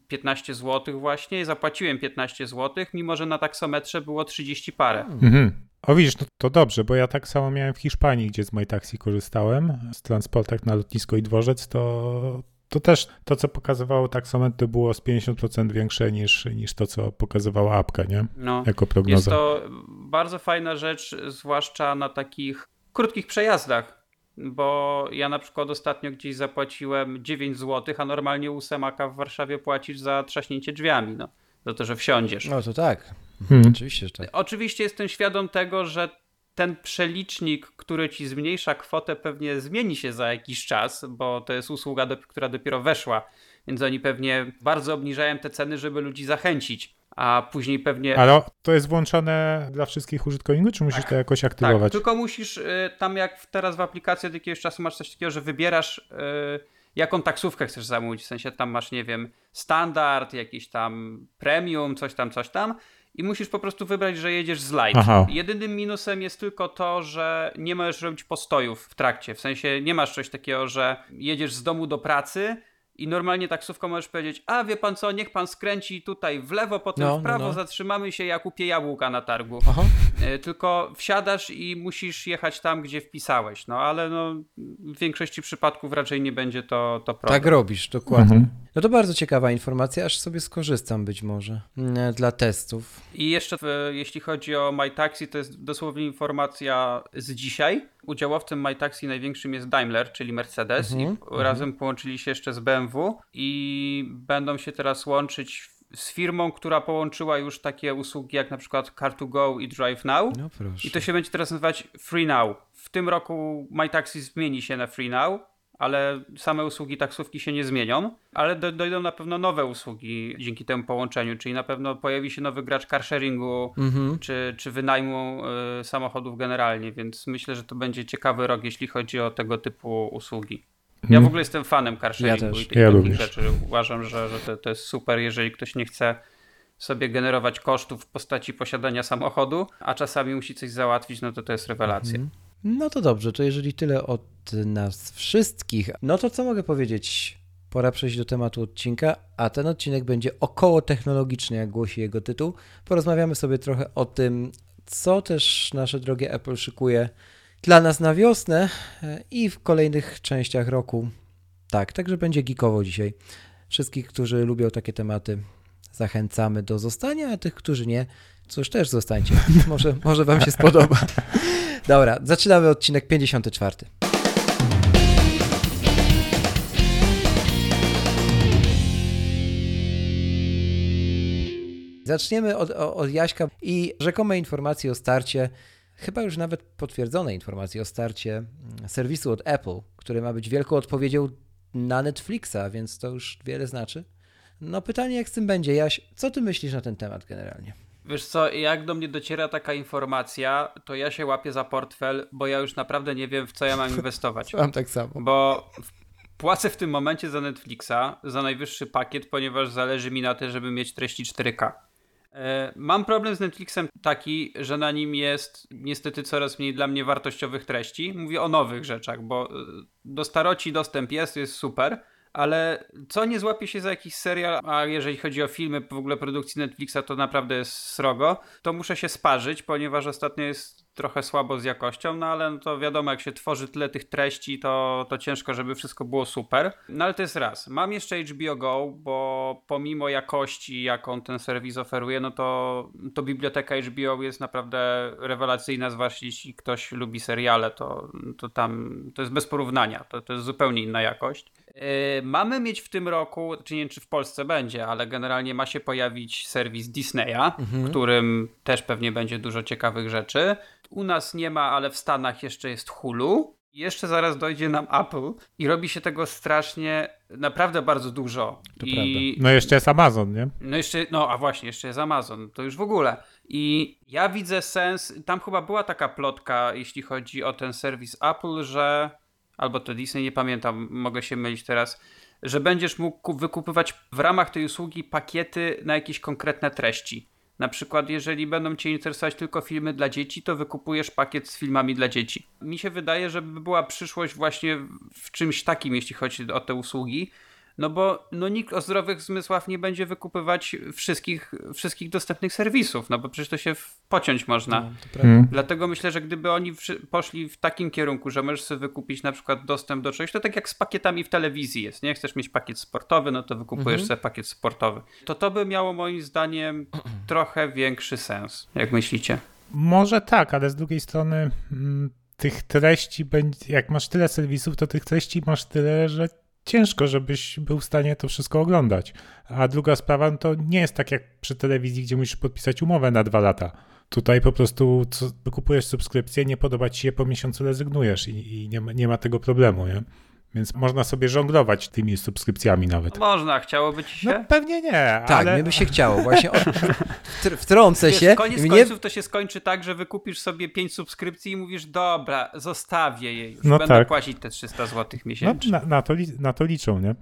15 zł właśnie i zapłaciłem 15 zł, mimo że na taksometrze było 30 parę. Mhm. O widzisz, no to dobrze, bo ja tak samo miałem w Hiszpanii, gdzie z MyTaxi korzystałem, z transportach na lotnisko i dworzec, to, to też to, co pokazywało taksometr, to było z 50% większe niż, niż to, co pokazywała apka, nie? No, jako prognoza. Jest to bardzo fajna rzecz, zwłaszcza na takich krótkich przejazdach, bo ja na przykład ostatnio gdzieś zapłaciłem 9 zł, a normalnie u Semaka w Warszawie płacisz za trzaśnięcie drzwiami, no. Za to, że wsiądziesz. No to tak. Hmm. Oczywiście, że tak. Oczywiście jestem świadom tego, że ten przelicznik, który ci zmniejsza kwotę, pewnie zmieni się za jakiś czas, bo to jest usługa, która dopiero weszła, więc oni pewnie bardzo obniżają te ceny, żeby ludzi zachęcić a później pewnie... Ale to jest włączone dla wszystkich użytkowników, czy musisz tak, to jakoś aktywować? Tak, tylko musisz y, tam jak teraz w aplikacji od jakiegoś czasu masz coś takiego, że wybierasz y, jaką taksówkę chcesz zamówić, w sensie tam masz, nie wiem, standard, jakiś tam premium, coś tam, coś tam i musisz po prostu wybrać, że jedziesz z light. Aha. Jedynym minusem jest tylko to, że nie możesz robić postojów w trakcie, w sensie nie masz coś takiego, że jedziesz z domu do pracy, i normalnie taksówką możesz powiedzieć, a wie pan co, niech pan skręci tutaj w lewo, potem No, w prawo, no, no. zatrzymamy się, ja kupię jabłka na targu. Aha. E, Tylko wsiadasz i musisz jechać tam, gdzie wpisałeś. No ale no, w większości przypadków raczej nie będzie to, to problem. Tak robisz, dokładnie. Mhm. No to bardzo ciekawa informacja, aż sobie skorzystam być może mm, dla testów. I jeszcze e, jeśli chodzi o MyTaxi, to jest dosłownie informacja z dzisiaj. Udziałowcem MyTaxi największym jest Daimler, czyli Mercedes Mhm, i razem połączyli się jeszcze z BMW i będą się teraz łączyć z firmą, która połączyła już takie usługi jak na przykład Car2Go i Drive Now. No. I to się będzie teraz nazywać Free Now. W tym roku MyTaxi zmieni się na Free Now, ale same usługi taksówki się nie zmienią, ale do, dojdą na pewno nowe usługi dzięki temu połączeniu, czyli na pewno pojawi się nowy gracz carsharingu Mhm. czy, czy wynajmu y, samochodów generalnie, więc myślę, że to będzie ciekawy rok, jeśli chodzi o tego typu usługi. Ja w Mhm. ogóle jestem fanem carsharingu Ja też. i tych Ja takich rzeczy. Uważam, że, że to, to jest super, jeżeli ktoś nie chce sobie generować kosztów w postaci posiadania samochodu, a czasami musi coś załatwić, no to to jest rewelacja. Mhm. No to dobrze, to jeżeli tyle od nas wszystkich, no to co mogę powiedzieć? Pora przejść do tematu odcinka, a ten odcinek będzie około technologiczny, jak głosi jego tytuł. Porozmawiamy sobie trochę o tym, co też nasze drogie Apple szykuje dla nas na wiosnę e, i w kolejnych częściach roku. Tak, także będzie geekowo dzisiaj. Wszystkich, którzy lubią takie tematy, zachęcamy do zostania, a tych, którzy nie, cóż, też zostańcie. Może, może Wam się spodoba. Dobra, zaczynamy odcinek 54. Zaczniemy od, od Jaśka i rzekomej informacji o starcie, chyba już nawet potwierdzonej informacji o starcie mm, serwisu od Apple, który ma być wielką odpowiedzią na Netflixa, więc to już wiele znaczy. No pytanie, jak z tym będzie, Jaś, co ty myślisz na ten temat generalnie? Wiesz co, jak do mnie dociera taka informacja, to ja się łapię za portfel, bo ja już naprawdę nie wiem, w co ja mam inwestować. Mam tak samo. Bo płacę w tym momencie za Netflixa, za najwyższy pakiet, ponieważ zależy mi na tym, żeby mieć treści 4K. E, Mam problem z Netflixem taki, że na nim jest niestety coraz mniej dla mnie wartościowych treści. Mówię o nowych rzeczach, bo e, do staroci dostęp jest, jest super, ale co nie złapie się za jakiś serial, a jeżeli chodzi o filmy w ogóle produkcji Netflixa, to naprawdę jest srogo, to muszę się sparzyć, ponieważ ostatnio jest trochę słabo z jakością, no ale no to wiadomo, jak się tworzy tyle tych treści, to, to ciężko, żeby wszystko było super. No ale to jest raz. Mam jeszcze HBO Go, bo pomimo jakości, jaką ten serwis oferuje, no to, to biblioteka HBO jest naprawdę rewelacyjna, zwłaszcza jeśli ktoś lubi seriale, to, to tam to jest bez porównania, to, to jest zupełnie inna jakość. Yy, mamy mieć w tym roku, czy nie wiem, czy w Polsce będzie, ale generalnie ma się pojawić serwis Disneya, w którym też pewnie będzie dużo ciekawych rzeczy. U nas nie ma, ale w Stanach jeszcze jest Hulu. Jeszcze zaraz dojdzie nam Apple i robi się tego strasznie, naprawdę bardzo dużo. To I No jeszcze jest Amazon, nie? no jeszcze, no a właśnie, jeszcze jest Amazon, to już w ogóle. I ja widzę sens, tam chyba była taka plotka, jeśli chodzi o ten serwis Apple, że, albo to Disney, nie pamiętam, mogę się mylić teraz, że będziesz mógł ku- wykupywać w ramach tej usługi pakiety na jakieś konkretne treści. Na przykład, jeżeli będą Cię interesować tylko filmy dla dzieci, to wykupujesz pakiet z filmami dla dzieci. Mi się wydaje, że by była przyszłość właśnie w czymś takim, jeśli chodzi o te usługi, no bo no nikt o zdrowych zmysłach nie będzie wykupywać wszystkich, wszystkich dostępnych serwisów, no bo przecież to się pociąć można. No, to prawda. Mm. Dlatego myślę, że gdyby oni poszli w takim kierunku, że możesz sobie wykupić na przykład dostęp do czegoś, to tak jak z pakietami w telewizji jest, nie? Chcesz mieć pakiet sportowy, no to wykupujesz Mhm. sobie pakiet sportowy. To to by miało moim zdaniem trochę większy sens, jak myślicie? Może tak, ale z drugiej strony mm, tych treści będzie, jak masz tyle serwisów, to tych treści masz tyle, że ciężko, żebyś był w stanie to wszystko oglądać. A druga sprawa, no to nie jest tak jak przy telewizji, gdzie musisz podpisać umowę na dwa lata. Tutaj po prostu kupujesz subskrypcję, nie podoba ci się, po miesiącu rezygnujesz i, i nie, ma, nie ma tego problemu, nie? Więc można sobie żonglować tymi subskrypcjami nawet. No można, chciałoby ci się? No pewnie nie, Tak, ale... mnie by się chciało. Właśnie wtrącę Wiesz, się. koniec mnie, końców to się skończy tak, że wykupisz sobie 5 subskrypcji i mówisz, dobra, zostawię je już, No będę tak. płacić te 300 zł No, miesięcznie. na, na, to li, na to liczą, nie?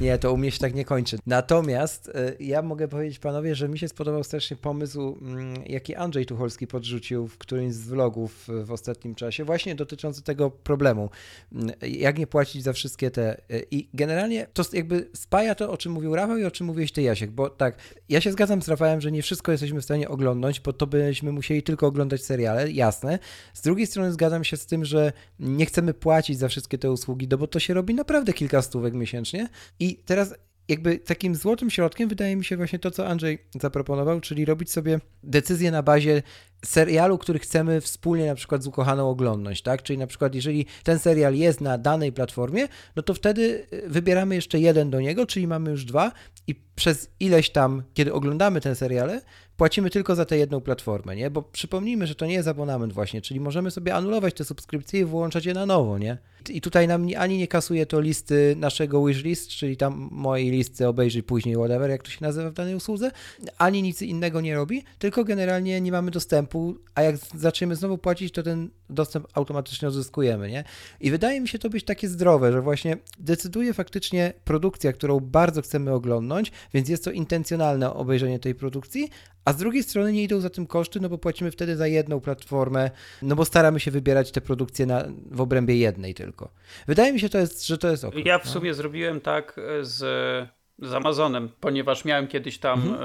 Nie, to u mnie się tak nie kończy. Natomiast y, ja mogę powiedzieć panowie, że mi się spodobał strasznie pomysł, mm, jaki Andrzej Tucholski podrzucił w którymś z vlogów w ostatnim czasie, właśnie dotyczący tego problemu. Mm, Jak nie płacić za wszystkie te. y, I generalnie to jakby spaja to, o czym mówił Rafał i o czym mówiłeś ty, Jasiek, bo tak, ja się zgadzam z Rafałem, że nie wszystko jesteśmy w stanie oglądnąć, bo to byśmy musieli tylko oglądać seriale, jasne. Z drugiej strony zgadzam się z tym, że nie chcemy płacić za wszystkie te usługi, no bo to się robi naprawdę kilka stówek miesięcznie. I teraz jakby takim złotym środkiem wydaje mi się właśnie to, co Andrzej zaproponował, czyli robić sobie decyzje na bazie serialu, który chcemy wspólnie na przykład z ukochaną oglądnąć, tak? Czyli na przykład jeżeli ten serial jest na danej platformie, no to wtedy y, wybieramy jeszcze jeden do niego, czyli mamy już dwa i przez ileś tam, kiedy oglądamy ten seriale, płacimy tylko za tę jedną platformę, nie? Bo przypomnijmy, że to nie jest abonament właśnie, czyli możemy sobie anulować te subskrypcje i włączać je na nowo, nie? I tutaj nam ani nie kasuje to listy naszego wishlist, czyli tam mojej listy obejrzyj później, whatever, jak to się nazywa w danej usłudze, ani nic innego nie robi, tylko generalnie nie mamy dostępu, a jak zaczniemy znowu płacić, to ten dostęp automatycznie odzyskujemy, nie? I wydaje mi się to być takie zdrowe, że właśnie decyduje faktycznie produkcja, którą bardzo chcemy oglądnąć, więc jest to intencjonalne obejrzenie tej produkcji, a z drugiej strony nie idą za tym koszty, no bo płacimy wtedy za jedną platformę, no bo staramy się wybierać te produkcje na, w obrębie jednej tylko. Wydaje mi się, to jest, że to jest ok. Ja w sumie zrobiłem tak e, z, z Amazonem, ponieważ miałem kiedyś tam Mhm.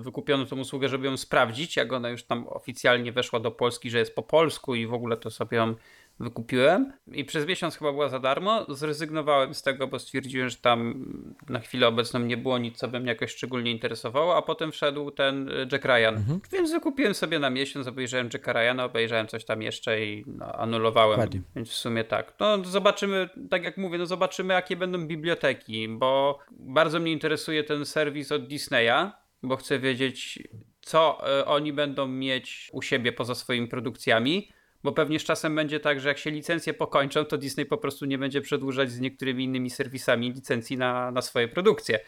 e, wykupioną tą usługę, żeby ją sprawdzić, jak ona już tam oficjalnie weszła do Polski, że jest po polsku i w ogóle to sobie ją wykupiłem i przez miesiąc chyba była za darmo. Zrezygnowałem z tego, bo stwierdziłem, że tam na chwilę obecną nie było nic, co by mnie jakoś szczególnie interesowało, a potem wszedł ten e, Jack Ryan. Mhm. Więc wykupiłem sobie na miesiąc, obejrzałem Jacka Ryana, obejrzałem coś tam jeszcze i no, anulowałem. Dokładnie. Więc w sumie tak. No zobaczymy, tak jak mówię, no zobaczymy jakie będą biblioteki, bo bardzo mnie interesuje ten serwis od Disneya, bo chcę wiedzieć co e, oni będą mieć u siebie poza swoimi produkcjami. Bo pewnie z czasem będzie tak, że jak się licencje pokończą, to Disney po prostu nie będzie przedłużać z niektórymi innymi serwisami licencji na, na swoje produkcje.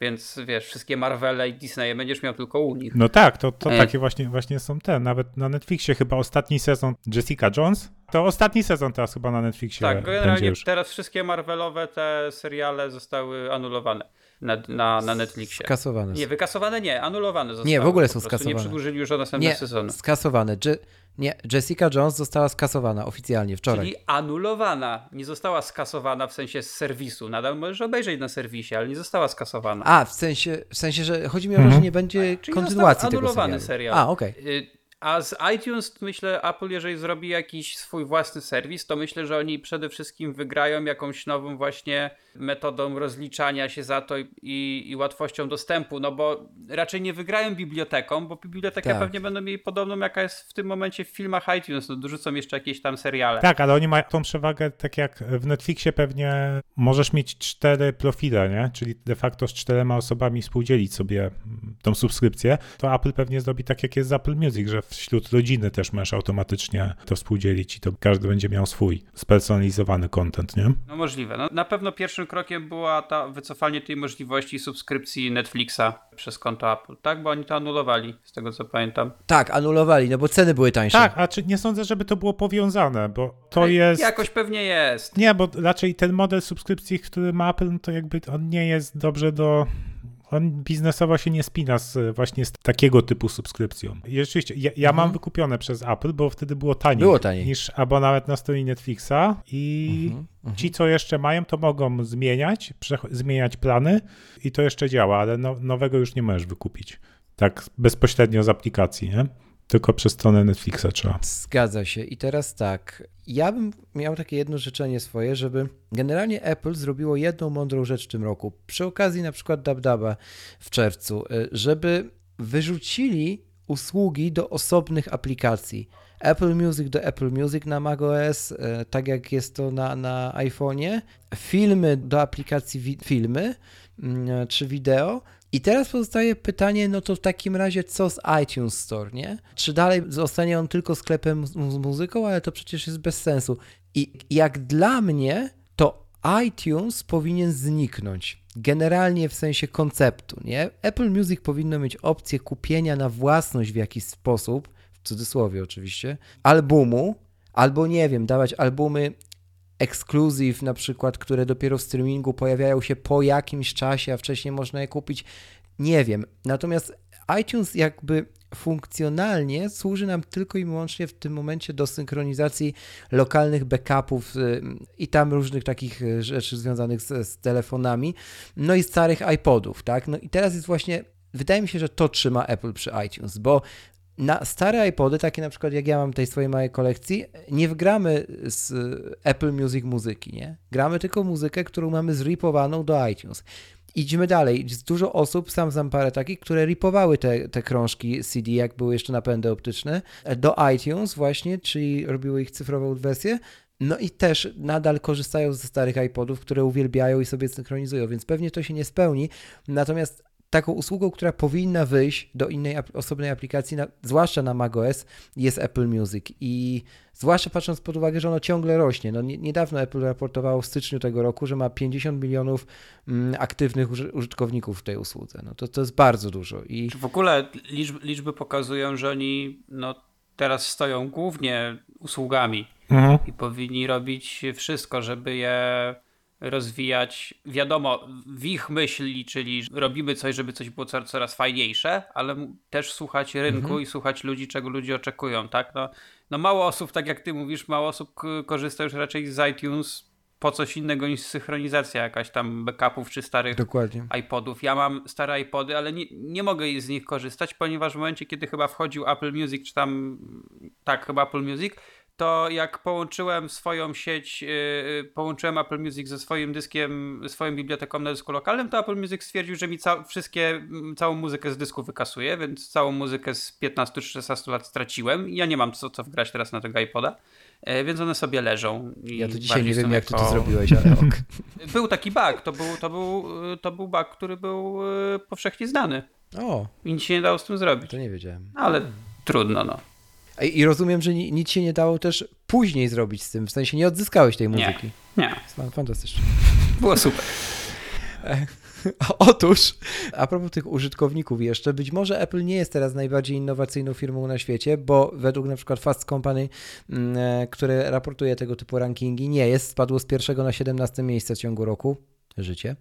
Więc wiesz, wszystkie Marvele i Disneye będziesz miał tylko u nich. No tak, to, to E. takie właśnie, właśnie są te. Nawet na Netflixie chyba ostatni sezon Jessica Jones. To ostatni sezon teraz chyba na Netflixie Tak, generalnie teraz wszystkie Marvelowe te seriale zostały anulowane na, na, na Netflixie. Skasowane. Nie, wykasowane nie, anulowane zostały. Nie, w ogóle są prostu. Nie skasowane. przedłużyli już o następne Nie, sezony. skasowane. Je, nie, Jessica Jones została skasowana oficjalnie wczoraj. Czyli anulowana, nie została skasowana w sensie z serwisu. Nadal możesz obejrzeć na serwisie, ale nie została skasowana. A, w sensie, w sensie, że chodzi mi o to, Mhm. że nie będzie Czyli kontynuacji tego anulowany serialu. serial. A, okej. Y, A z iTunes myślę, Apple, jeżeli zrobi jakiś swój własny serwis, to myślę, że oni przede wszystkim wygrają jakąś nową właśnie metodą rozliczania się za to i, i, łatwością dostępu, no bo raczej nie wygrają biblioteką, bo bibliotekę Tak. pewnie będą mieli podobną, jaka jest w tym momencie w filmach iTunes, no dorzucą jeszcze jakieś tam seriale. Tak, ale oni mają tą przewagę, tak jak w Netflixie pewnie możesz mieć cztery profile, nie? Czyli de facto z czterema osobami współdzielić sobie mm, tą subskrypcję. To Apple pewnie zrobi tak, jak jest z Apple Music, że wśród rodziny też możesz automatycznie to współdzielić i to każdy będzie miał swój spersonalizowany content, nie? No możliwe. No, na pewno pierwszym krokiem była ta wycofanie tej możliwości subskrypcji Netflixa przez konto Apple, tak? Bo oni to anulowali, z tego co pamiętam. Tak, anulowali, no bo ceny były tańsze. Tak, a czy nie sądzę, żeby to było powiązane, bo to Ej, jest... Jakoś pewnie jest. Nie, bo raczej ten model subskrypcji, który ma Apple, no to jakby on nie jest dobrze do. On biznesowo się nie spina z właśnie z takiego typu subskrypcją. I rzeczywiście, ja, ja mam wykupione przez Apple, bo wtedy było taniej, Było taniej. niż abonament na stronie Netflixa i ci, co jeszcze mają, to mogą zmieniać, zmieniać plany i to jeszcze działa, ale no, nowego już nie możesz wykupić. Tak bezpośrednio z aplikacji, nie? Tylko przez stronę Netflixa trzeba. Zgadza się. I teraz tak, ja bym miał takie jedno życzenie swoje, żeby generalnie Apple zrobiło jedną mądrą rzecz w tym roku. Przy okazji na przykład DabDaba w czerwcu, y, żeby wyrzucili usługi do osobnych aplikacji. Apple Music do Apple Music na macOS, y, tak jak jest to na, na iPhone'ie, filmy do aplikacji wi- filmy mm, czy wideo. I teraz pozostaje pytanie, no to w takim razie co z iTunes Store, nie? Czy dalej zostanie on tylko sklepem z, muzyką, ale to przecież jest bez sensu. I jak dla mnie, to iTunes powinien zniknąć. Generalnie w sensie konceptu, nie? Apple Music powinno mieć opcję kupienia na własność w jakiś sposób, w cudzysłowie oczywiście, albumu, albo nie wiem, dawać albumy exclusive na przykład, które dopiero w streamingu pojawiają się po jakimś czasie, a wcześniej można je kupić. Nie wiem. Natomiast iTunes jakby funkcjonalnie służy nam tylko i wyłącznie w tym momencie do synchronizacji lokalnych backupów y, i tam różnych takich y, rzeczy związanych z, z telefonami, no i starych iPodów, tak? No i teraz jest właśnie, wydaje mi się, że to trzyma Apple przy iTunes, bo na stare iPody, takie na przykład jak ja mam tej swojej małej kolekcji, nie wgramy z Apple Music muzyki, nie? Gramy tylko muzykę, którą mamy zripowaną do iTunes. Idźmy dalej. Dużo osób, sam znam parę takich, które ripowały te, te krążki CD, jak były jeszcze napędy optyczne, do iTunes właśnie, czyli robiły ich cyfrową wersję. No i też nadal korzystają ze starych iPodów, które uwielbiają i sobie synchronizują, więc pewnie to się nie spełni. Natomiast taką usługą, która powinna wyjść do innej osobnej aplikacji, na, zwłaszcza na macOS, jest Apple Music. I zwłaszcza patrząc pod uwagę, że ono ciągle rośnie. No, nie, niedawno Apple raportowało w styczniu tego roku, że ma 50 milionów mm, aktywnych użytkowników w tej usłudze. No to, to jest bardzo dużo. I... W ogóle liczby, liczby pokazują, że oni no, teraz stoją głównie usługami mhm. i powinni robić wszystko, żeby je rozwijać, wiadomo, w ich myśli, czyli robimy coś, żeby coś było coraz fajniejsze, ale też słuchać rynku mhm. i słuchać ludzi, czego ludzie oczekują, tak? No, no mało osób, tak jak ty mówisz, mało osób korzysta już raczej z iTunes po coś innego niż synchronizacja jakaś tam backupów czy starych Dokładnie. iPodów. Ja mam stare iPody, ale nie, nie mogę z nich korzystać, ponieważ w momencie, kiedy chyba wchodził Apple Music, czy tam, tak, chyba Apple Music, to jak połączyłem swoją sieć, yy, połączyłem Apple Music ze swoim dyskiem, swoją biblioteką na dysku lokalnym, to Apple Music stwierdził, że mi ca wszystkie, całą muzykę z dysku wykasuje, więc całą muzykę z 15 16 lat straciłem. Ja nie mam co, co wgrać teraz na tego iPoda, yy, więc one sobie leżą. ja to dzisiaj nie wiem, jak ty to zrobiłeś, ale ok. Był taki bug, to był, to był, to był bug, który był yy, powszechnie znany. O. I nic się nie dało z tym zrobić. To nie wiedziałem. Ale trudno, no. I rozumiem, że nic się nie dało też później zrobić z tym, w sensie nie odzyskałeś tej muzyki. Nie. nie. Fantastycznie. Było super. Otóż, a propos tych użytkowników jeszcze, być może Apple nie jest teraz najbardziej innowacyjną firmą na świecie, bo według na przykład Fast Company, mm, e, które raportuje tego typu rankingi, nie jest, spadło z pierwszego na 17 miejsce w ciągu roku, życie,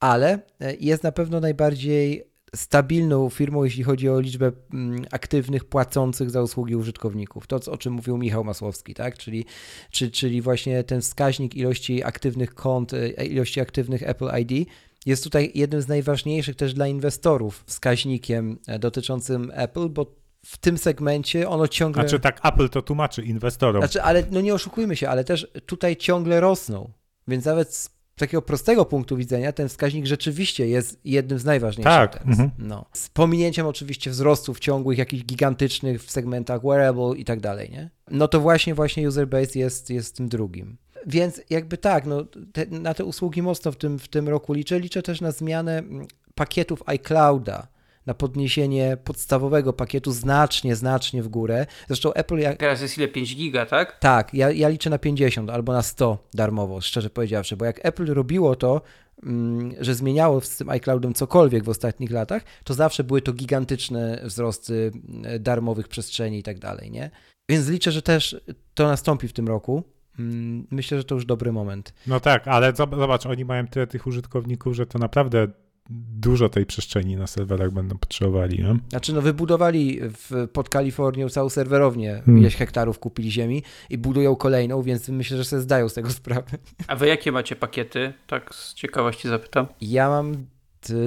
ale e, jest na pewno najbardziej stabilną firmą, jeśli chodzi o liczbę mm, aktywnych, płacących za usługi użytkowników. To, o czym mówił Michał Masłowski, tak? czyli, czy, czyli właśnie ten wskaźnik ilości aktywnych kont, e, ilości aktywnych Apple ID jest tutaj jednym z najważniejszych też dla inwestorów wskaźnikiem e, dotyczącym Apple, bo w tym segmencie ono ciągle... Znaczy tak, Apple to tłumaczy inwestorom. Znaczy, ale no nie oszukujmy się, ale też tutaj ciągle rosną, więc nawet z takiego prostego punktu widzenia ten wskaźnik rzeczywiście jest jednym z najważniejszych tak. Mhm. No. Z pominięciem oczywiście wzrostów ciągłych, jakichś gigantycznych w segmentach wearable i tak dalej, nie? No to właśnie właśnie user base jest, jest tym drugim. Więc jakby tak, no, te, na te usługi mocno w tym, w tym roku liczę. Liczę też na zmianę mm, pakietów iClouda na podniesienie podstawowego pakietu znacznie, znacznie w górę. Zresztą Apple... Jak... Teraz jest ile? 5 giga, tak? Tak, ja, ja liczę na 50 albo na 100 darmowo, szczerze powiedziawszy, bo jak Apple robiło to, mm, że zmieniało z tym iCloudem cokolwiek w ostatnich latach, to zawsze były to gigantyczne wzrosty mm, darmowych przestrzeni i tak dalej, nie? Więc liczę, że też to nastąpi w tym roku. Mm, myślę, że to już dobry moment. No tak, ale zobacz, oni mają tyle tych użytkowników, że to naprawdę dużo tej przestrzeni na serwerach będą potrzebowali. Nie? Znaczy, no wybudowali w, pod Kalifornią całą serwerownię, hmm. ileś hektarów kupili ziemi i budują kolejną, więc myślę, że sobie zdają z tego sprawę. A wy jakie macie pakiety? Tak z ciekawości zapytam. Ja mam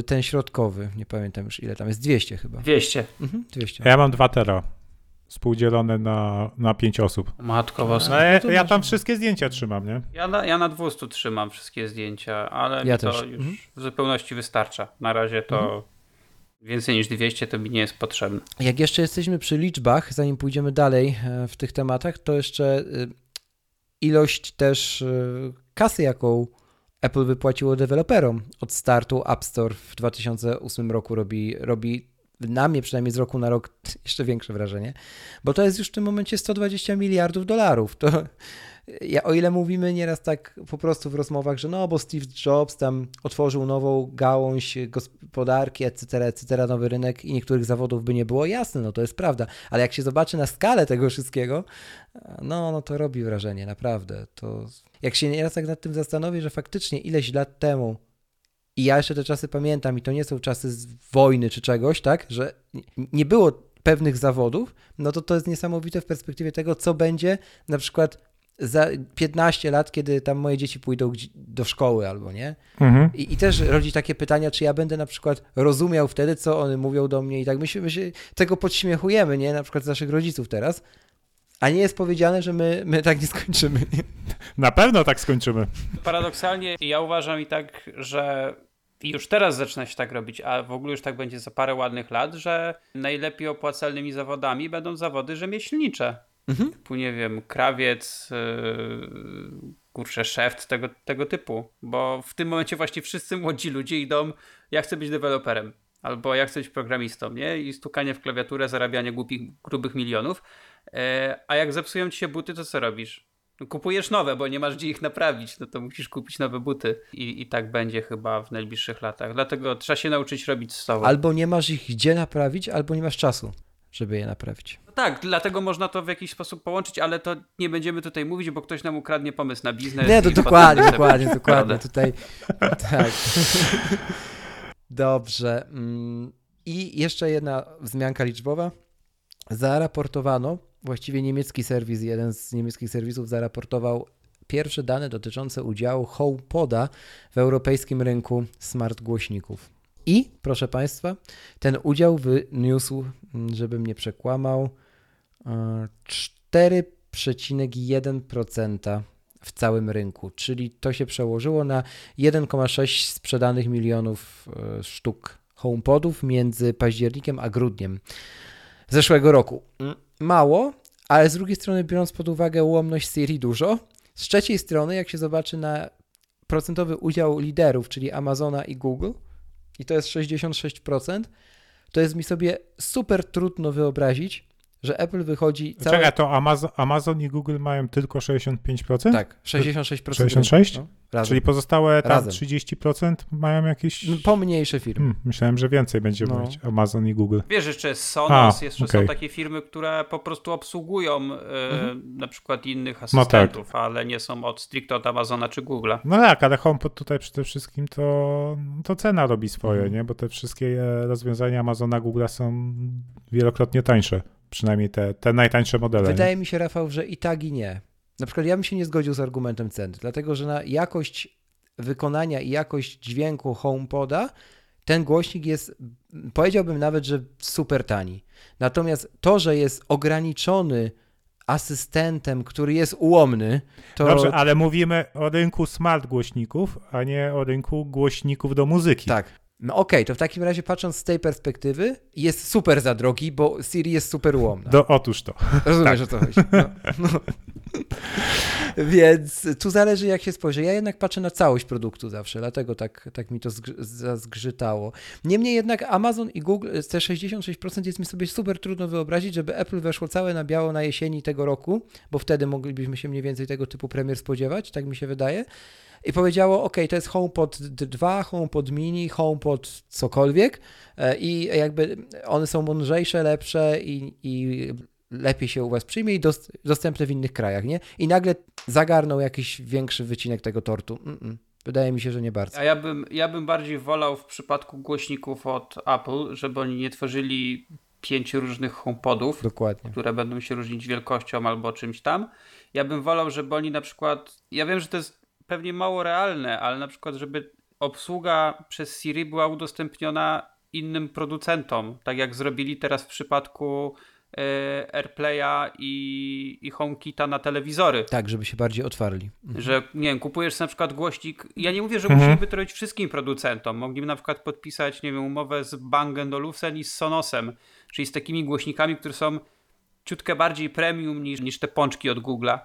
ten środkowy, nie pamiętam już ile tam jest, 200 chyba. 200. Mhm, 200. Ja mam 2 tera współdzielone na, na pięć osób. Matko was. No, ja, ja, tam wszystkie zdjęcia trzymam, nie? Ja na, ja na 200 trzymam wszystkie zdjęcia, ale ja to też. już mhm. w zupełności wystarcza. Na razie to mhm. więcej niż 200 to mi nie jest potrzebne. Jak jeszcze jesteśmy przy liczbach, zanim pójdziemy dalej e, w tych tematach, to jeszcze e, ilość też e, kasy, jaką Apple wypłaciło deweloperom od startu App Store w 2008 roku robi, robi na mnie przynajmniej z roku na rok jeszcze większe wrażenie, bo to jest już w tym momencie 120 miliardów dolarów. To, ja, o ile mówimy nieraz tak po prostu w rozmowach, że no, bo Steve Jobs tam otworzył nową gałąź gospodarki, etc., etc., nowy rynek i niektórych zawodów by nie było, jasne, no to jest prawda, ale jak się zobaczy na skalę tego wszystkiego, no, no to robi wrażenie, naprawdę. To jak się nieraz tak nad tym zastanowię, że faktycznie ileś lat temu i ja jeszcze te czasy pamiętam i to nie są czasy z wojny czy czegoś, tak, że nie było pewnych zawodów, no to to jest niesamowite w perspektywie tego, co będzie na przykład za 15 lat, kiedy tam moje dzieci pójdą do szkoły albo nie. Mhm. I, I, też rodzi takie pytania, czy ja będę na przykład rozumiał wtedy, co one mówią do mnie i tak my się, my się tego podśmiechujemy, nie? Na przykład z naszych rodziców teraz. A nie jest powiedziane, że my, my tak nie skończymy. Na pewno tak skończymy. Paradoksalnie ja uważam i tak, że już teraz zaczyna się tak robić, a w ogóle już tak będzie za parę ładnych lat, że najlepiej opłacalnymi zawodami będą zawody rzemieślnicze. Mhm. Typu, nie wiem, krawiec, yy, kurczę, szef, tego, tego typu. Bo w tym momencie właśnie wszyscy młodzi ludzie idą, ja chcę być deweloperem. Albo ja chcę być programistą, nie? I stukanie w klawiaturę, zarabianie głupich, grubych milionów. Yy, a jak zepsują ci się buty, to co robisz? No, kupujesz nowe, bo nie masz gdzie ich naprawić, no to musisz kupić nowe buty. I, i tak będzie chyba w najbliższych latach. Dlatego trzeba się nauczyć robić z tobą. Albo nie masz ich gdzie naprawić, albo nie masz czasu żeby je naprawić. No tak, dlatego można to w jakiś sposób połączyć, ale to nie będziemy tutaj mówić, bo ktoś nam ukradnie pomysł na biznes. Nie, to dokładnie, dokładnie, dokładnie. Tutaj tak. Dobrze. Mm, I jeszcze jedna wzmianka liczbowa. Zaraportowano, właściwie niemiecki serwis, jeden z niemieckich serwisów zaraportował pierwsze dane dotyczące udziału HomePoda w europejskim rynku smart głośników. I, proszę Państwa, ten udział wyniósł, żebym nie przekłamał, 4,1% e, w całym rynku, czyli to się przełożyło na 1,6 sprzedanych milionów e, sztuk HomePodów między październikiem a grudniem zeszłego roku. Mało, ale z drugiej strony, biorąc pod uwagę ułomność Siri, dużo. Z trzeciej strony, jak się zobaczy na procentowy udział liderów, czyli Amazona i Google, i to jest 66%, to jest mi sobie super trudno wyobrazić, że Apple wychodzi. Całe... Czekaj, to Amazon, Amazon i Google mają tylko 65%? Tak, 66%. 66%? No. Razem. Czyli pozostałe tam Razem. 30% mają jakieś... No, pomniejsze firmy. Hmm, myślałem, że więcej będzie no. mówić Amazon i Google. Wiesz, jeszcze jest Sonos, A, jeszcze okay. są takie firmy, które po prostu obsługują e, mhm. na przykład innych asystentów, no tak. ale nie są od stricte od Amazona czy Google'a. No tak, ale HomePod tutaj przede wszystkim to, to cena robi swoje, mhm. nie? Bo te wszystkie e, rozwiązania Amazona, Google'a są wielokrotnie tańsze. Przynajmniej te, te najtańsze modele. Wydaje nie? mi się, Rafał, że i tak i nie. Na przykład ja bym się nie zgodził z argumentem ceny, dlatego że na jakość wykonania i jakość dźwięku HomePoda ten głośnik jest, powiedziałbym nawet, że super tani. Natomiast to, że jest ograniczony asystentem, który jest ułomny, to... Dobrze, ale mówimy o rynku smart głośników, a nie o rynku głośników do muzyki. Tak. No okej, okay, to w takim razie patrząc z tej perspektywy, jest super za drogi, bo Siri jest super ułomna. Do, otóż to. Rozumiesz, tak. o co chodzi. No, no. Więc tu zależy jak się spojrzy. Ja jednak patrzę na całość produktu zawsze, dlatego tak, tak mi to zgrzytało. Niemniej jednak Amazon i Google, te 66% jest mi sobie super trudno wyobrazić, żeby Apple weszło całe na biało na jesieni tego roku, bo wtedy moglibyśmy się mniej więcej tego typu premier spodziewać, tak mi się wydaje i powiedziało, ok, to jest HomePod 2, HomePod mini, HomePod cokolwiek e, i jakby one są mądrzejsze, lepsze i, i lepiej się u Was przyjmie i dostępne w innych krajach, nie? I nagle zagarnął jakiś większy wycinek tego tortu. Mm -mm. Wydaje mi się, że nie bardzo. A ja bym, ja bym bardziej wolał w przypadku głośników od Apple, żeby oni nie tworzyli pięciu różnych HomePodów, Dokładnie. które będą się różnić wielkością albo czymś tam. Ja bym wolał, żeby oni na przykład, ja wiem, że to jest pewnie mało realne, ale na przykład, żeby obsługa przez Siri była udostępniona innym producentom, tak jak zrobili teraz w przypadku e, AirPlaya i, i HomeKita na telewizory. Tak, żeby się bardziej otwarli. Mhm. Że, nie wiem, kupujesz na przykład głośnik, ja nie mówię, że mhm. musimy to robić wszystkim producentom, mogliby na przykład podpisać, nie wiem, umowę z Bang Olufsen i z Sonosem, czyli z takimi głośnikami, które są ciutkę bardziej premium niż, niż te pączki od Google'a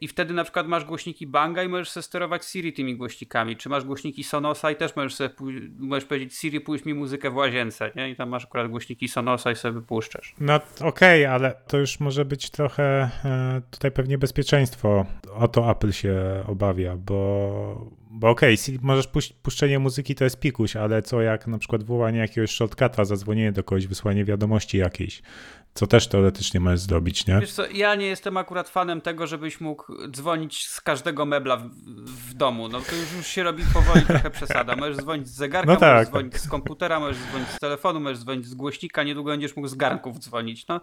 i wtedy na przykład masz głośniki Banga i możesz sobie sterować Siri tymi głośnikami, czy masz głośniki Sonosa i też możesz sobie możesz powiedzieć Siri puść mi muzykę w łazience, nie? I tam masz akurat głośniki Sonosa i sobie puszczasz. No okej, okay, ale to już może być trochę e, tutaj pewnie bezpieczeństwo. O to Apple się obawia, bo, bo okej, okay, możesz puść, puszczenie muzyki to jest pikuś, ale co jak na przykład wołanie jakiegoś shortcuta, zadzwonienie do kogoś, wysłanie wiadomości jakiejś, co też teoretycznie możesz zrobić, nie? Wiesz co, ja nie jestem akurat fanem tego, żebyś mógł dzwonić z każdego mebla w, w domu. No to już, już się robi powoli trochę przesada. Możesz dzwonić z zegarka, no tak. możesz dzwonić z komputera, możesz dzwonić z telefonu, możesz dzwonić z głośnika, niedługo będziesz mógł z garnków dzwonić. No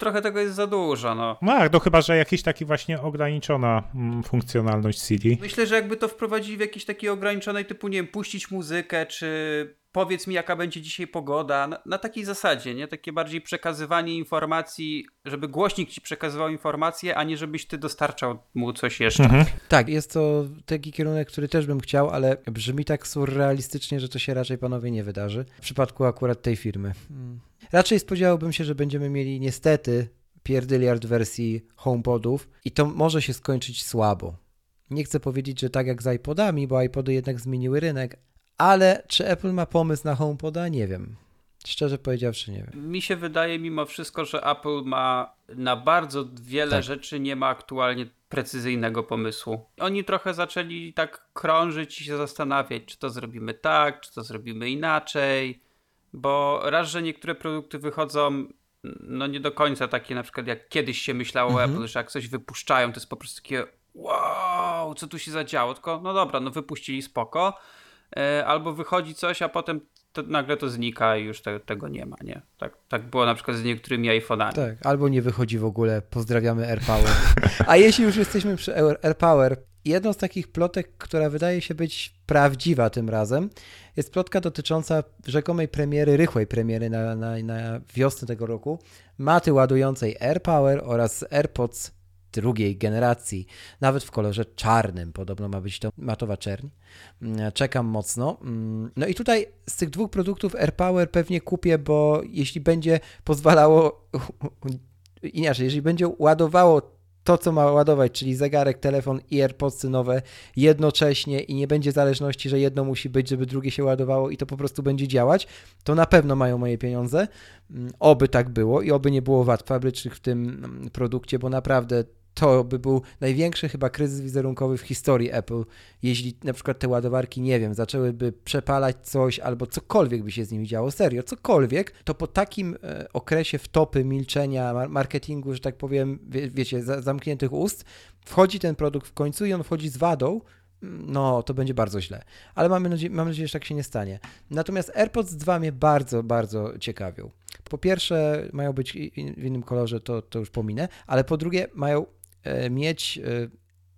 trochę tego jest za dużo. No, no tak, to chyba, że jakiś taki właśnie ograniczona mm, funkcjonalność CD. Myślę, że jakby to wprowadzili w jakiejś takiej ograniczonej typu, nie wiem, puścić muzykę, czy powiedz mi, jaka będzie dzisiaj pogoda, na, na, takiej zasadzie, nie? Takie bardziej przekazywanie informacji, żeby głośnik ci przekazywał informacje, a nie żebyś ty dostarczał mu coś jeszcze. Mhm. Tak, jest to taki kierunek, który też bym chciał, ale brzmi tak surrealistycznie, że to się raczej panowie nie wydarzy. W przypadku akurat tej firmy. Raczej spodziewałbym się, że będziemy mieli niestety pierdyliard wersji HomePodów i to może się skończyć słabo. Nie chcę powiedzieć, że tak jak z iPodami, bo iPody jednak zmieniły rynek, ale czy Apple ma pomysł na HomePoda? Nie wiem. Szczerze powiedziawszy, nie wiem. Mi się wydaje mimo wszystko, że Apple ma na bardzo wiele tak. rzeczy nie ma aktualnie precyzyjnego pomysłu. Oni trochę zaczęli tak krążyć i się zastanawiać, czy to zrobimy tak, czy to zrobimy inaczej, bo raz, że niektóre produkty wychodzą no nie do końca takie na przykład jak kiedyś się myślało mhm. Apple, że jak coś wypuszczają, to jest po prostu takie wow, co tu się zadziało, tylko no dobra, no wypuścili spoko, E, albo wychodzi coś, a potem to, nagle to znika i już te, tego nie ma, nie? Tak, tak było na przykład z niektórymi iPhone'ami. Tak, albo nie wychodzi w ogóle. Pozdrawiamy AirPower. A jeśli już jesteśmy przy AirPower, jedną z takich plotek, która wydaje się być prawdziwa tym razem, jest plotka dotycząca rzekomej premiery, rychłej premiery na, na, na wiosnę tego roku, maty ładującej AirPower oraz AirPods drugiej generacji, nawet w kolorze czarnym. Podobno ma być to matowa czerń. Mm, czekam mocno. Mm, no i tutaj z tych dwóch produktów AirPower pewnie kupię, bo jeśli będzie pozwalało inaczej, jeżeli będzie ładowało to, co ma ładować, czyli zegarek, telefon i AirPodsy nowe jednocześnie i nie będzie zależności, że jedno musi być, żeby drugie się ładowało i to po prostu będzie działać, to na pewno mają moje pieniądze. Mm, oby tak było i oby nie było wad fabrycznych w tym produkcie, bo naprawdę to by był największy chyba kryzys wizerunkowy w historii Apple, jeśli na przykład te ładowarki, nie wiem, zaczęłyby przepalać coś albo cokolwiek by się z nimi działo, serio, cokolwiek, to po takim e, okresie wtopy, milczenia, marketingu, że tak powiem, wie, wiecie, zamkniętych ust, wchodzi ten produkt w końcu i on wchodzi z wadą, mm, no to będzie bardzo źle. Ale mamy nadzieję, mam nadzieję, że tak się nie stanie. Natomiast AirPods 2 mnie bardzo, bardzo ciekawią. Po pierwsze, mają być w innym kolorze, to, to już pominę, ale po drugie, mają mieć e,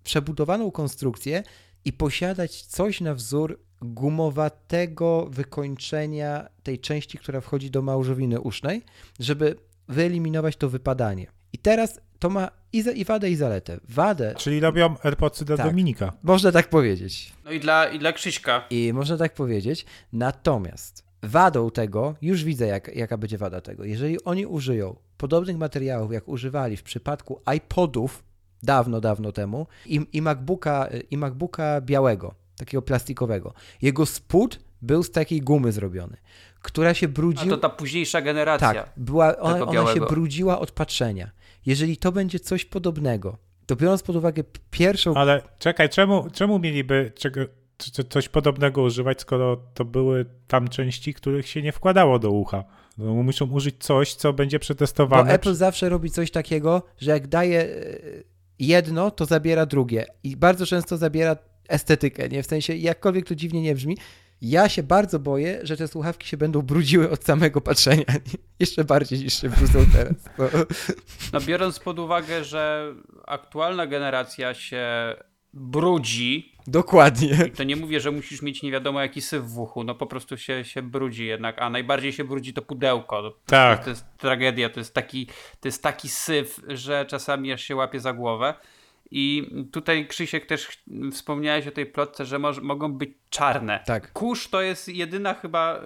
przebudowaną konstrukcję i posiadać coś na wzór gumowatego wykończenia tej części, która wchodzi do małżowiny usznej, żeby wyeliminować to wypadanie. I teraz to ma i, za, i wadę, i zaletę. Wadę. Czyli robią AirPodsy dla tak, Dominika. Można tak powiedzieć. No i dla, i dla Krzyśka. I można tak powiedzieć. Natomiast wadą tego, już widzę jak, jaka będzie wada tego. Jeżeli oni użyją podobnych materiałów, jak używali w przypadku iPodów, dawno, dawno temu i, i, MacBooka, i MacBooka białego, takiego plastikowego. Jego spód był z takiej gumy zrobiony, która się brudziła. A to ta późniejsza generacja. Tak, była, ona, ona się brudziła od patrzenia. Jeżeli to będzie coś podobnego, to biorąc pod uwagę pierwszą. Ale czekaj, czemu, czemu mieliby czego, coś podobnego używać, skoro to były tam części, których się nie wkładało do ucha? No, muszą użyć coś, co będzie przetestowane. Bo Apple zawsze robi coś takiego, że jak daje e, jedno, to zabiera drugie. I bardzo często zabiera estetykę, nie? W sensie, jakkolwiek to dziwnie nie brzmi, ja się bardzo boję, że te słuchawki się będą brudziły od samego patrzenia. Jeszcze bardziej niż się brudzą teraz. No biorąc pod uwagę, że aktualna generacja się brudzi. Dokładnie. I to nie mówię, że musisz mieć nie wiadomo jaki syf w uchu, no po prostu się, się brudzi jednak, a najbardziej się brudzi to pudełko. Tak. To, to jest tragedia, to jest taki, to jest taki syf, że czasami aż się łapie za głowę. I tutaj Krzysiek też wspomniałeś o tej plotce, że moż, mogą być czarne. Tak. Kurz to jest jedyna chyba, e,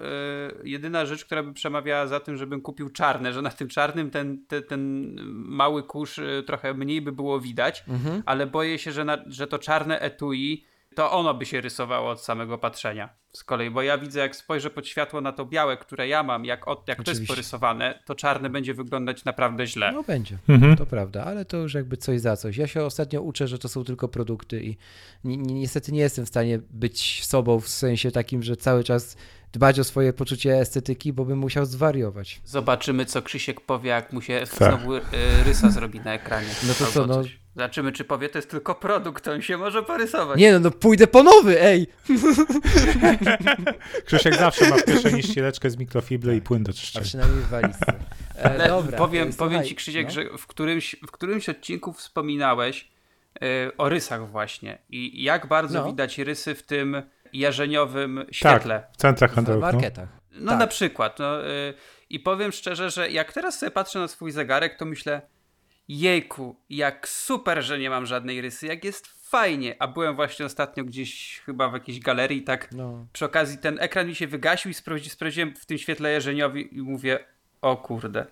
jedyna rzecz, która by przemawiała za tym, żebym kupił czarne, że na tym czarnym ten, ten, ten mały kurz e, trochę mniej by było widać, Mhm. ale boję się, że, na, że to czarne etui to ono by się rysowało od samego patrzenia. Z kolei, bo ja widzę, jak spojrzę pod światło na to białe, które ja mam, jak, od, jak to jest porysowane, to czarne będzie wyglądać naprawdę źle. No będzie, Mhm. to prawda, ale to już jakby coś za coś. Ja się ostatnio uczę, że to są tylko produkty i ni ni niestety nie jestem w stanie być sobą w sensie takim, że cały czas dbać o swoje poczucie estetyki, bo bym musiał zwariować. Zobaczymy, co Krzysiek powie, jak mu się Tak. znowu y, rysa zrobi na ekranie. No to co, no- coś. Zobaczymy, czy powie, to jest tylko produkt, on się może porysować. Nie no, no pójdę po nowy, ej! Krzysiek zawsze ma w kieszeni ścieleczkę z mikrofibry i płyn do A czyszczenia. przynajmniej w walizce. E, Ale dobra, powiem, to powiem ci, Krzysiek, no. że w którymś, w którymś odcinku wspominałeś y, o rysach właśnie i jak bardzo No. widać rysy w tym jarzeniowym Tak, świetle. w centrach w handlowych. No. marketach. No Tak. na przykład. No, y, I powiem szczerze, że jak teraz sobie patrzę na swój zegarek, to myślę, jejku, jak super, że nie mam żadnej rysy, jak jest fajnie. A byłem właśnie ostatnio gdzieś chyba w jakiejś galerii, tak No. przy okazji ten ekran mi się wygasił i sprawdzi, sprawdziłem w tym świetle jarzeniowi i mówię, o kurde,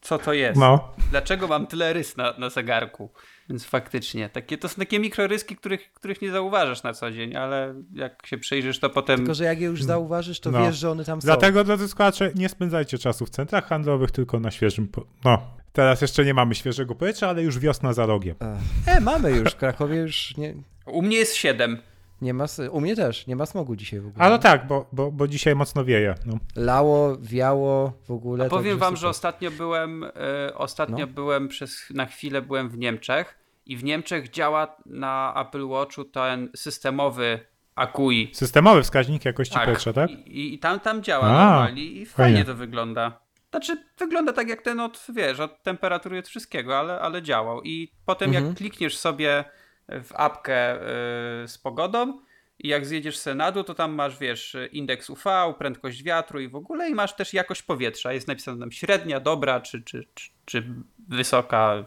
co to jest? No, Dlaczego mam tyle rys na, na zegarku? Więc faktycznie, takie, to są takie mikroryski, których, których nie zauważasz na co dzień, ale jak się przyjrzysz, to potem... Tylko, że jak je już zauważysz, to No. wiesz, że one tam są. dlatego drodzy słuchacze, nie spędzajcie czasu w centrach handlowych, tylko na świeżym... Po... No, teraz jeszcze nie mamy świeżego powietrza, ale już wiosna za rogiem. E, mamy już, w Krakowie już nie, U mnie jest 7. nie ma, u mnie też, nie ma smogu dzisiaj w ogóle. Ale tak, bo, bo, bo dzisiaj mocno wieje. No. Lało, wiało w ogóle. A powiem wam, że super. ostatnio byłem, e, ostatnio No. byłem przez, na chwilę byłem w Niemczech i w Niemczech działa na Apple Watchu ten systemowy AQI. Systemowy wskaźnik jakości powietrza, tak? I, i tam, tam działa A, normalnie i fajnie, fajnie. to wygląda. Znaczy, wygląda tak jak ten od, wiesz, od temperatury od wszystkiego, ale, ale działał. I potem Mhm. jak klikniesz sobie w apkę y, z pogodą i jak zjedziesz se na dół, to tam masz, wiesz, indeks UV, prędkość wiatru i w ogóle i masz też jakość powietrza. Jest napisane tam średnia, dobra, czy, czy, czy, czy wysoka,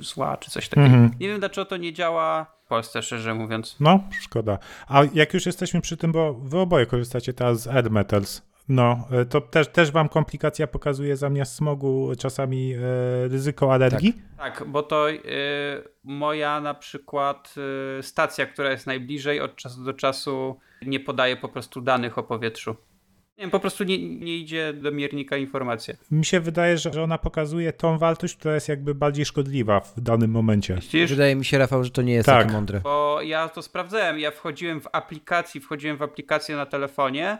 zła, czy coś takiego. Mhm. Nie wiem, dlaczego to nie działa w Polsce, szczerze mówiąc. No, szkoda. A jak już jesteśmy przy tym, bo wy oboje korzystacie teraz z Air Metals, no, e, to też, też wam komplikacja pokazuje zamiast smogu czasami e, ryzyko alergii? Tak, bo to y, moja na przykład y, stacja, która jest najbliżej od czasu do czasu nie podaje po prostu danych o powietrzu. Nie wiem, po prostu nie, nie idzie do miernika informacja. Mi się wydaje, że że ona pokazuje tą wartość, która jest jakby bardziej szkodliwa w danym momencie. Widzisz? Wydaje mi się, Rafał, że to nie jest Tak. takie mądre. Bo ja to sprawdzałem. Ja wchodziłem w aplikacji, wchodziłem w aplikację na telefonie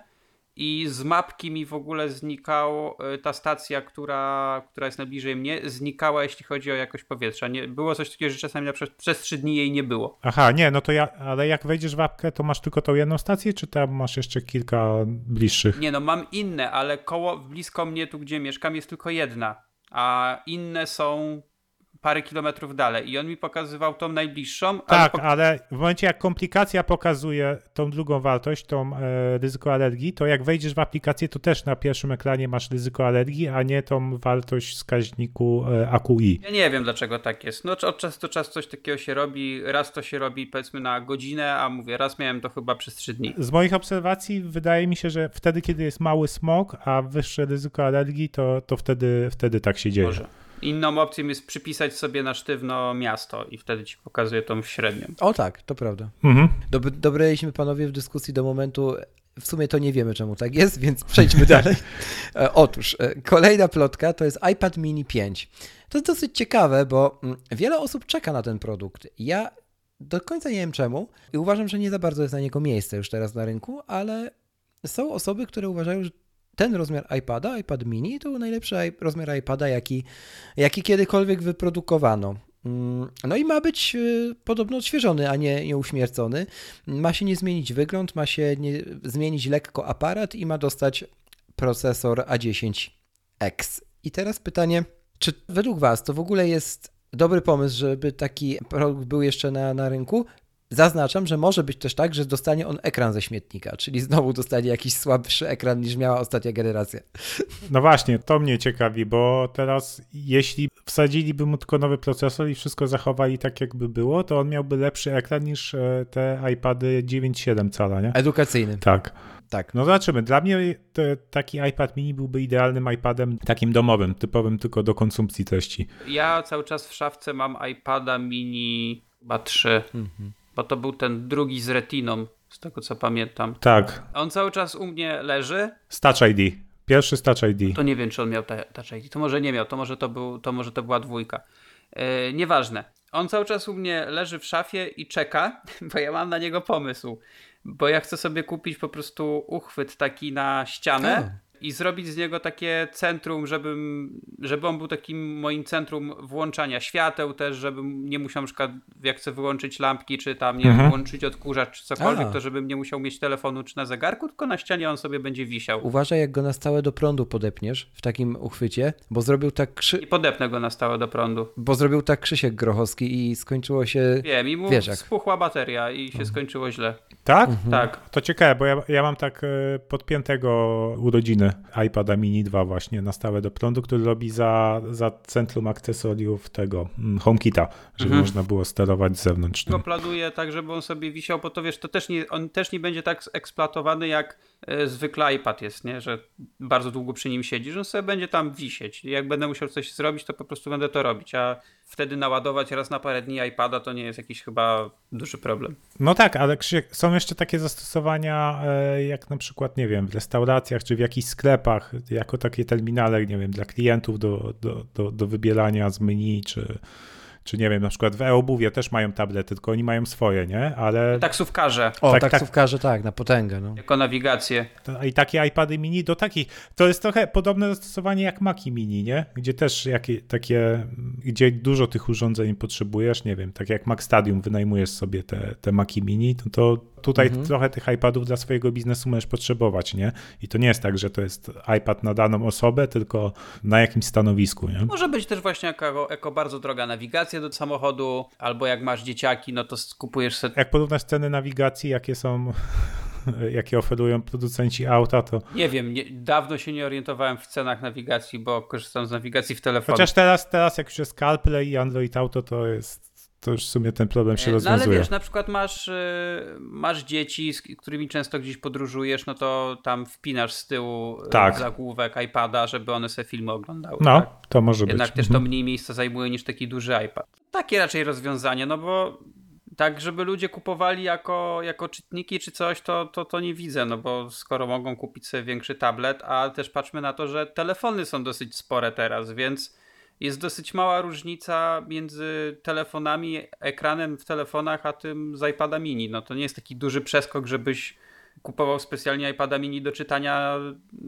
i z mapki mi w ogóle znikał y, ta stacja, która, która jest najbliżej mnie, znikała jeśli chodzi o jakość powietrza. Nie, było coś takiego, że czasami na przykład przez trzy dni jej nie było. Aha, nie, no to ja, ale jak wejdziesz w apkę, to masz tylko tą jedną stację, czy tam masz jeszcze kilka bliższych? Nie no, mam inne, ale koło, blisko mnie, tu gdzie mieszkam, jest tylko jedna. A inne są parę kilometrów dalej. I on mi pokazywał tą najbliższą. ale Tak, pok- ale w momencie jak komplikacja pokazuje tą drugą wartość, tą e, ryzyko alergii, to jak wejdziesz w aplikację, to też na pierwszym ekranie masz ryzyko alergii, a nie tą wartość wskaźniku e, AQI. Ja nie wiem, dlaczego tak jest. No, od czasu do czasu coś takiego się robi. Raz to się robi, powiedzmy, na godzinę, a mówię, raz miałem to chyba przez trzy dni. Z moich obserwacji wydaje mi się, że wtedy, kiedy jest mały smog, a wyższe ryzyko alergii, to, to wtedy, wtedy tak się dzieje. Może. Inną opcją jest przypisać sobie na sztywno miasto i wtedy ci pokazuje tą średnią. O tak, to prawda. Mhm. Dob- dobraliśmy panowie w dyskusji do momentu, w sumie to nie wiemy czemu tak jest, więc przejdźmy dalej. E, Otóż, e, kolejna plotka to jest iPad mini 5. To jest dosyć ciekawe, bo mm, wiele osób czeka na ten produkt. Ja do końca nie wiem czemu i uważam, że nie za bardzo jest na niego miejsce już teraz na rynku, ale są osoby, które uważają, że ten rozmiar iPada, iPad mini, to był najlepszy rozmiar iPada, jaki, jaki kiedykolwiek wyprodukowano. Mm, No i ma być y, podobno odświeżony, a nie, nie uśmiercony. Ma się nie zmienić wygląd, ma się nie, zmienić lekko aparat i ma dostać procesor A10X. I teraz pytanie, czy według Was to w ogóle jest dobry pomysł, żeby taki produkt był jeszcze na, na rynku? Zaznaczam, że może być też tak, że dostanie on ekran ze śmietnika, czyli znowu dostanie jakiś słabszy ekran niż miała ostatnia generacja. No właśnie, to mnie ciekawi, bo teraz jeśli wsadziliby mu tylko nowy procesor i wszystko zachowali tak jakby było, to on miałby lepszy ekran niż e, te iPady 9,7 cala, nie? Edukacyjny. Tak. Tak. No zobaczymy. Dla mnie te, taki iPad mini byłby idealnym iPadem takim domowym, typowym tylko do konsumpcji treści. Ja cały czas w szafce mam iPada mini chyba 3, mhm. Bo to był ten drugi z retiną, z tego co pamiętam. Tak. On cały czas u mnie leży. Touch ID. Pierwszy z Touch ID. To nie wiem, czy on miał Touch ID. To może nie miał, to może to, był, to, może to była dwójka. Yy, nieważne. On cały czas u mnie leży w szafie i czeka, bo ja mam na niego pomysł bo ja chcę sobie kupić po prostu uchwyt taki na ścianę. I zrobić z niego takie centrum, żebym, żeby on był takim moim centrum włączania świateł też, żebym nie musiał na przykład, jak chcę wyłączyć lampki, czy tam nie mhm. włączyć odkurzacz, czy cokolwiek, A. to żebym nie musiał mieć telefonu czy na zegarku, tylko na ścianie on sobie będzie wisiał. Uważaj, jak go na stałe do prądu podepniesz w takim uchwycie, bo zrobił tak Krzy... I podepnę go na stałe do prądu. Bo zrobił tak Krzysiek Grochowski i skończyło się... Wiem, i mu wiesz jak. spuchła bateria i się mhm. skończyło źle. Tak? Mhm. Tak. To ciekawe, bo ja, ja mam tak e, podpiętego urodziny iPada mini 2 właśnie na stałe do prądu, który robi za, za centrum akcesoriów tego mm, HomeKita, żeby mhm. można było sterować z zewnątrz. Go planuję tak, żeby on sobie wisiał, bo to wiesz, to też nie, on też nie będzie tak eksploatowany jak e, zwykle iPad jest, nie? że bardzo długo przy nim siedzi, że on sobie będzie tam wisieć. Jak będę musiał coś zrobić, to po prostu będę to robić, a wtedy naładować raz na parę dni iPada to nie jest jakiś chyba duży problem. No tak, ale Krzysiek, są jeszcze takie zastosowania, e, jak na przykład, nie wiem, w restauracjach czy w jakichś sklepach, jako takie terminale, nie wiem, dla klientów do, do, do, do wybierania z menu, czy czy nie wiem, na przykład w e-obuwie też mają tablety, tylko oni mają swoje, nie? Ale... Taksówkarze. O, tak, tak. taksówkarze, tak, tak na potęgę. No. Jako nawigację. I takie iPady mini do takich, to jest trochę podobne zastosowanie jak Maci mini, nie? Gdzie też jakie, takie, gdzie dużo tych urządzeń potrzebujesz, nie wiem, tak jak Mac Stadium wynajmujesz sobie te, te Maci mini, to, to tutaj mhm. trochę tych iPadów dla swojego biznesu możesz potrzebować, nie? I to nie jest tak, że to jest iPad na daną osobę, tylko na jakimś stanowisku, nie? Może być też właśnie jako, jako bardzo droga nawigacja do samochodu, albo jak masz dzieciaki, no to kupujesz sobie... Jak porównasz ceny nawigacji, jakie są jakie oferują producenci auta, to... Nie wiem, nie, dawno się nie orientowałem w cenach nawigacji, bo korzystam z nawigacji w telefonie. Chociaż teraz, teraz jak już jest CarPlay i Android Auto, to jest to już w sumie ten problem się rozwiązuje. No ale wiesz, na przykład masz, y, masz dzieci, z którymi często gdzieś podróżujesz, no to tam wpinasz z tyłu y, tak. zagłówek iPada, żeby one sobie filmy oglądały. No, tak? to może Jednak być. też to mhm. mniej miejsca zajmuje niż taki duży iPad. Takie raczej rozwiązanie, no bo tak, żeby ludzie kupowali jako, jako czytniki czy coś, to, to, to nie widzę, no bo skoro mogą kupić sobie większy tablet, a też patrzmy na to, że telefony są dosyć spore teraz, więc jest dosyć mała różnica między telefonami, ekranem w telefonach, a tym z iPada mini. No to nie jest taki duży przeskok, żebyś kupował specjalnie iPada mini do czytania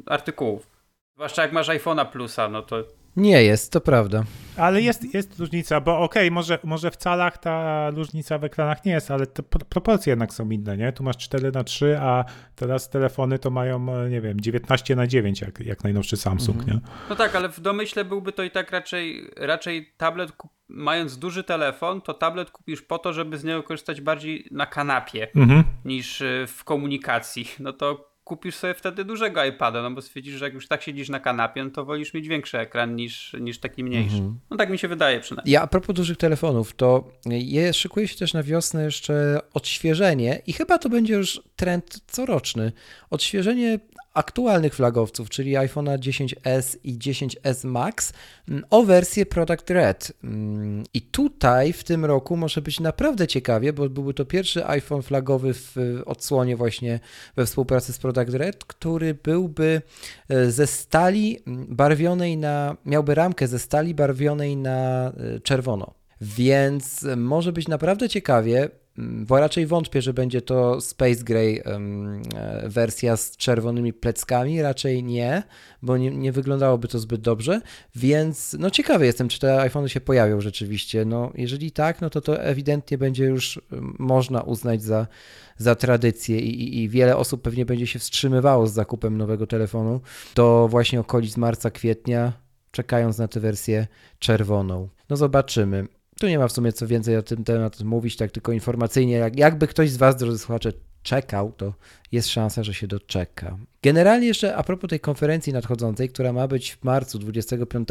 artykułów. Zwłaszcza jak masz iPhone'a plusa, no to nie jest, to prawda. Ale jest, jest różnica, bo okej, okay, może, może w calach ta różnica w ekranach nie jest, ale te proporcje jednak są inne, nie? Tu masz 4 na 3, a teraz telefony to mają, e, nie wiem, 19 na 9, jak, jak najnowszy Samsung, mhm. nie? No tak, ale w domyśle byłby to i tak raczej, raczej tablet, mając duży telefon, to tablet kupisz po to, żeby z niego korzystać bardziej na kanapie mhm. niż e, w komunikacji. No to kupisz sobie wtedy dużego iPada, no bo stwierdzisz, że jak już tak siedzisz na kanapie, no to wolisz mieć większy ekran niż, niż taki mniejszy. Mhm. No tak mi się wydaje przynajmniej. Ja a propos dużych telefonów, to je, szykuje się też na wiosnę jeszcze odświeżenie i chyba to będzie już trend coroczny. Odświeżenie aktualnych flagowców, czyli iPhone'a 10s i 10s Max mm, o wersję Product Red. Mm, I tutaj w tym roku może być naprawdę ciekawie, bo byłby to pierwszy iPhone flagowy w odsłonie właśnie we współpracy z Product Red, który byłby e, ze stali mm, barwionej na, miałby ramkę ze stali barwionej na e, czerwono. Więc może być naprawdę ciekawie. Bo raczej wątpię, że będzie to Space Gray um, wersja z czerwonymi pleckami, raczej nie, bo nie, nie, wyglądałoby to zbyt dobrze, więc no ciekawy jestem, czy te iPhony się pojawią rzeczywiście. No jeżeli tak, no to to ewidentnie będzie już można uznać za, za tradycję i, i, i wiele osób pewnie będzie się wstrzymywało z zakupem nowego telefonu do właśnie okolic marca, kwietnia, czekając na tę wersję czerwoną. No zobaczymy. Tu nie ma w sumie co więcej o tym temat mówić, tak tylko informacyjnie. Jak, jakby ktoś z Was, drodzy słuchacze, czekał, to jest szansa, że się doczeka. Generalnie jeszcze a propos tej konferencji nadchodzącej, która ma być w marcu 25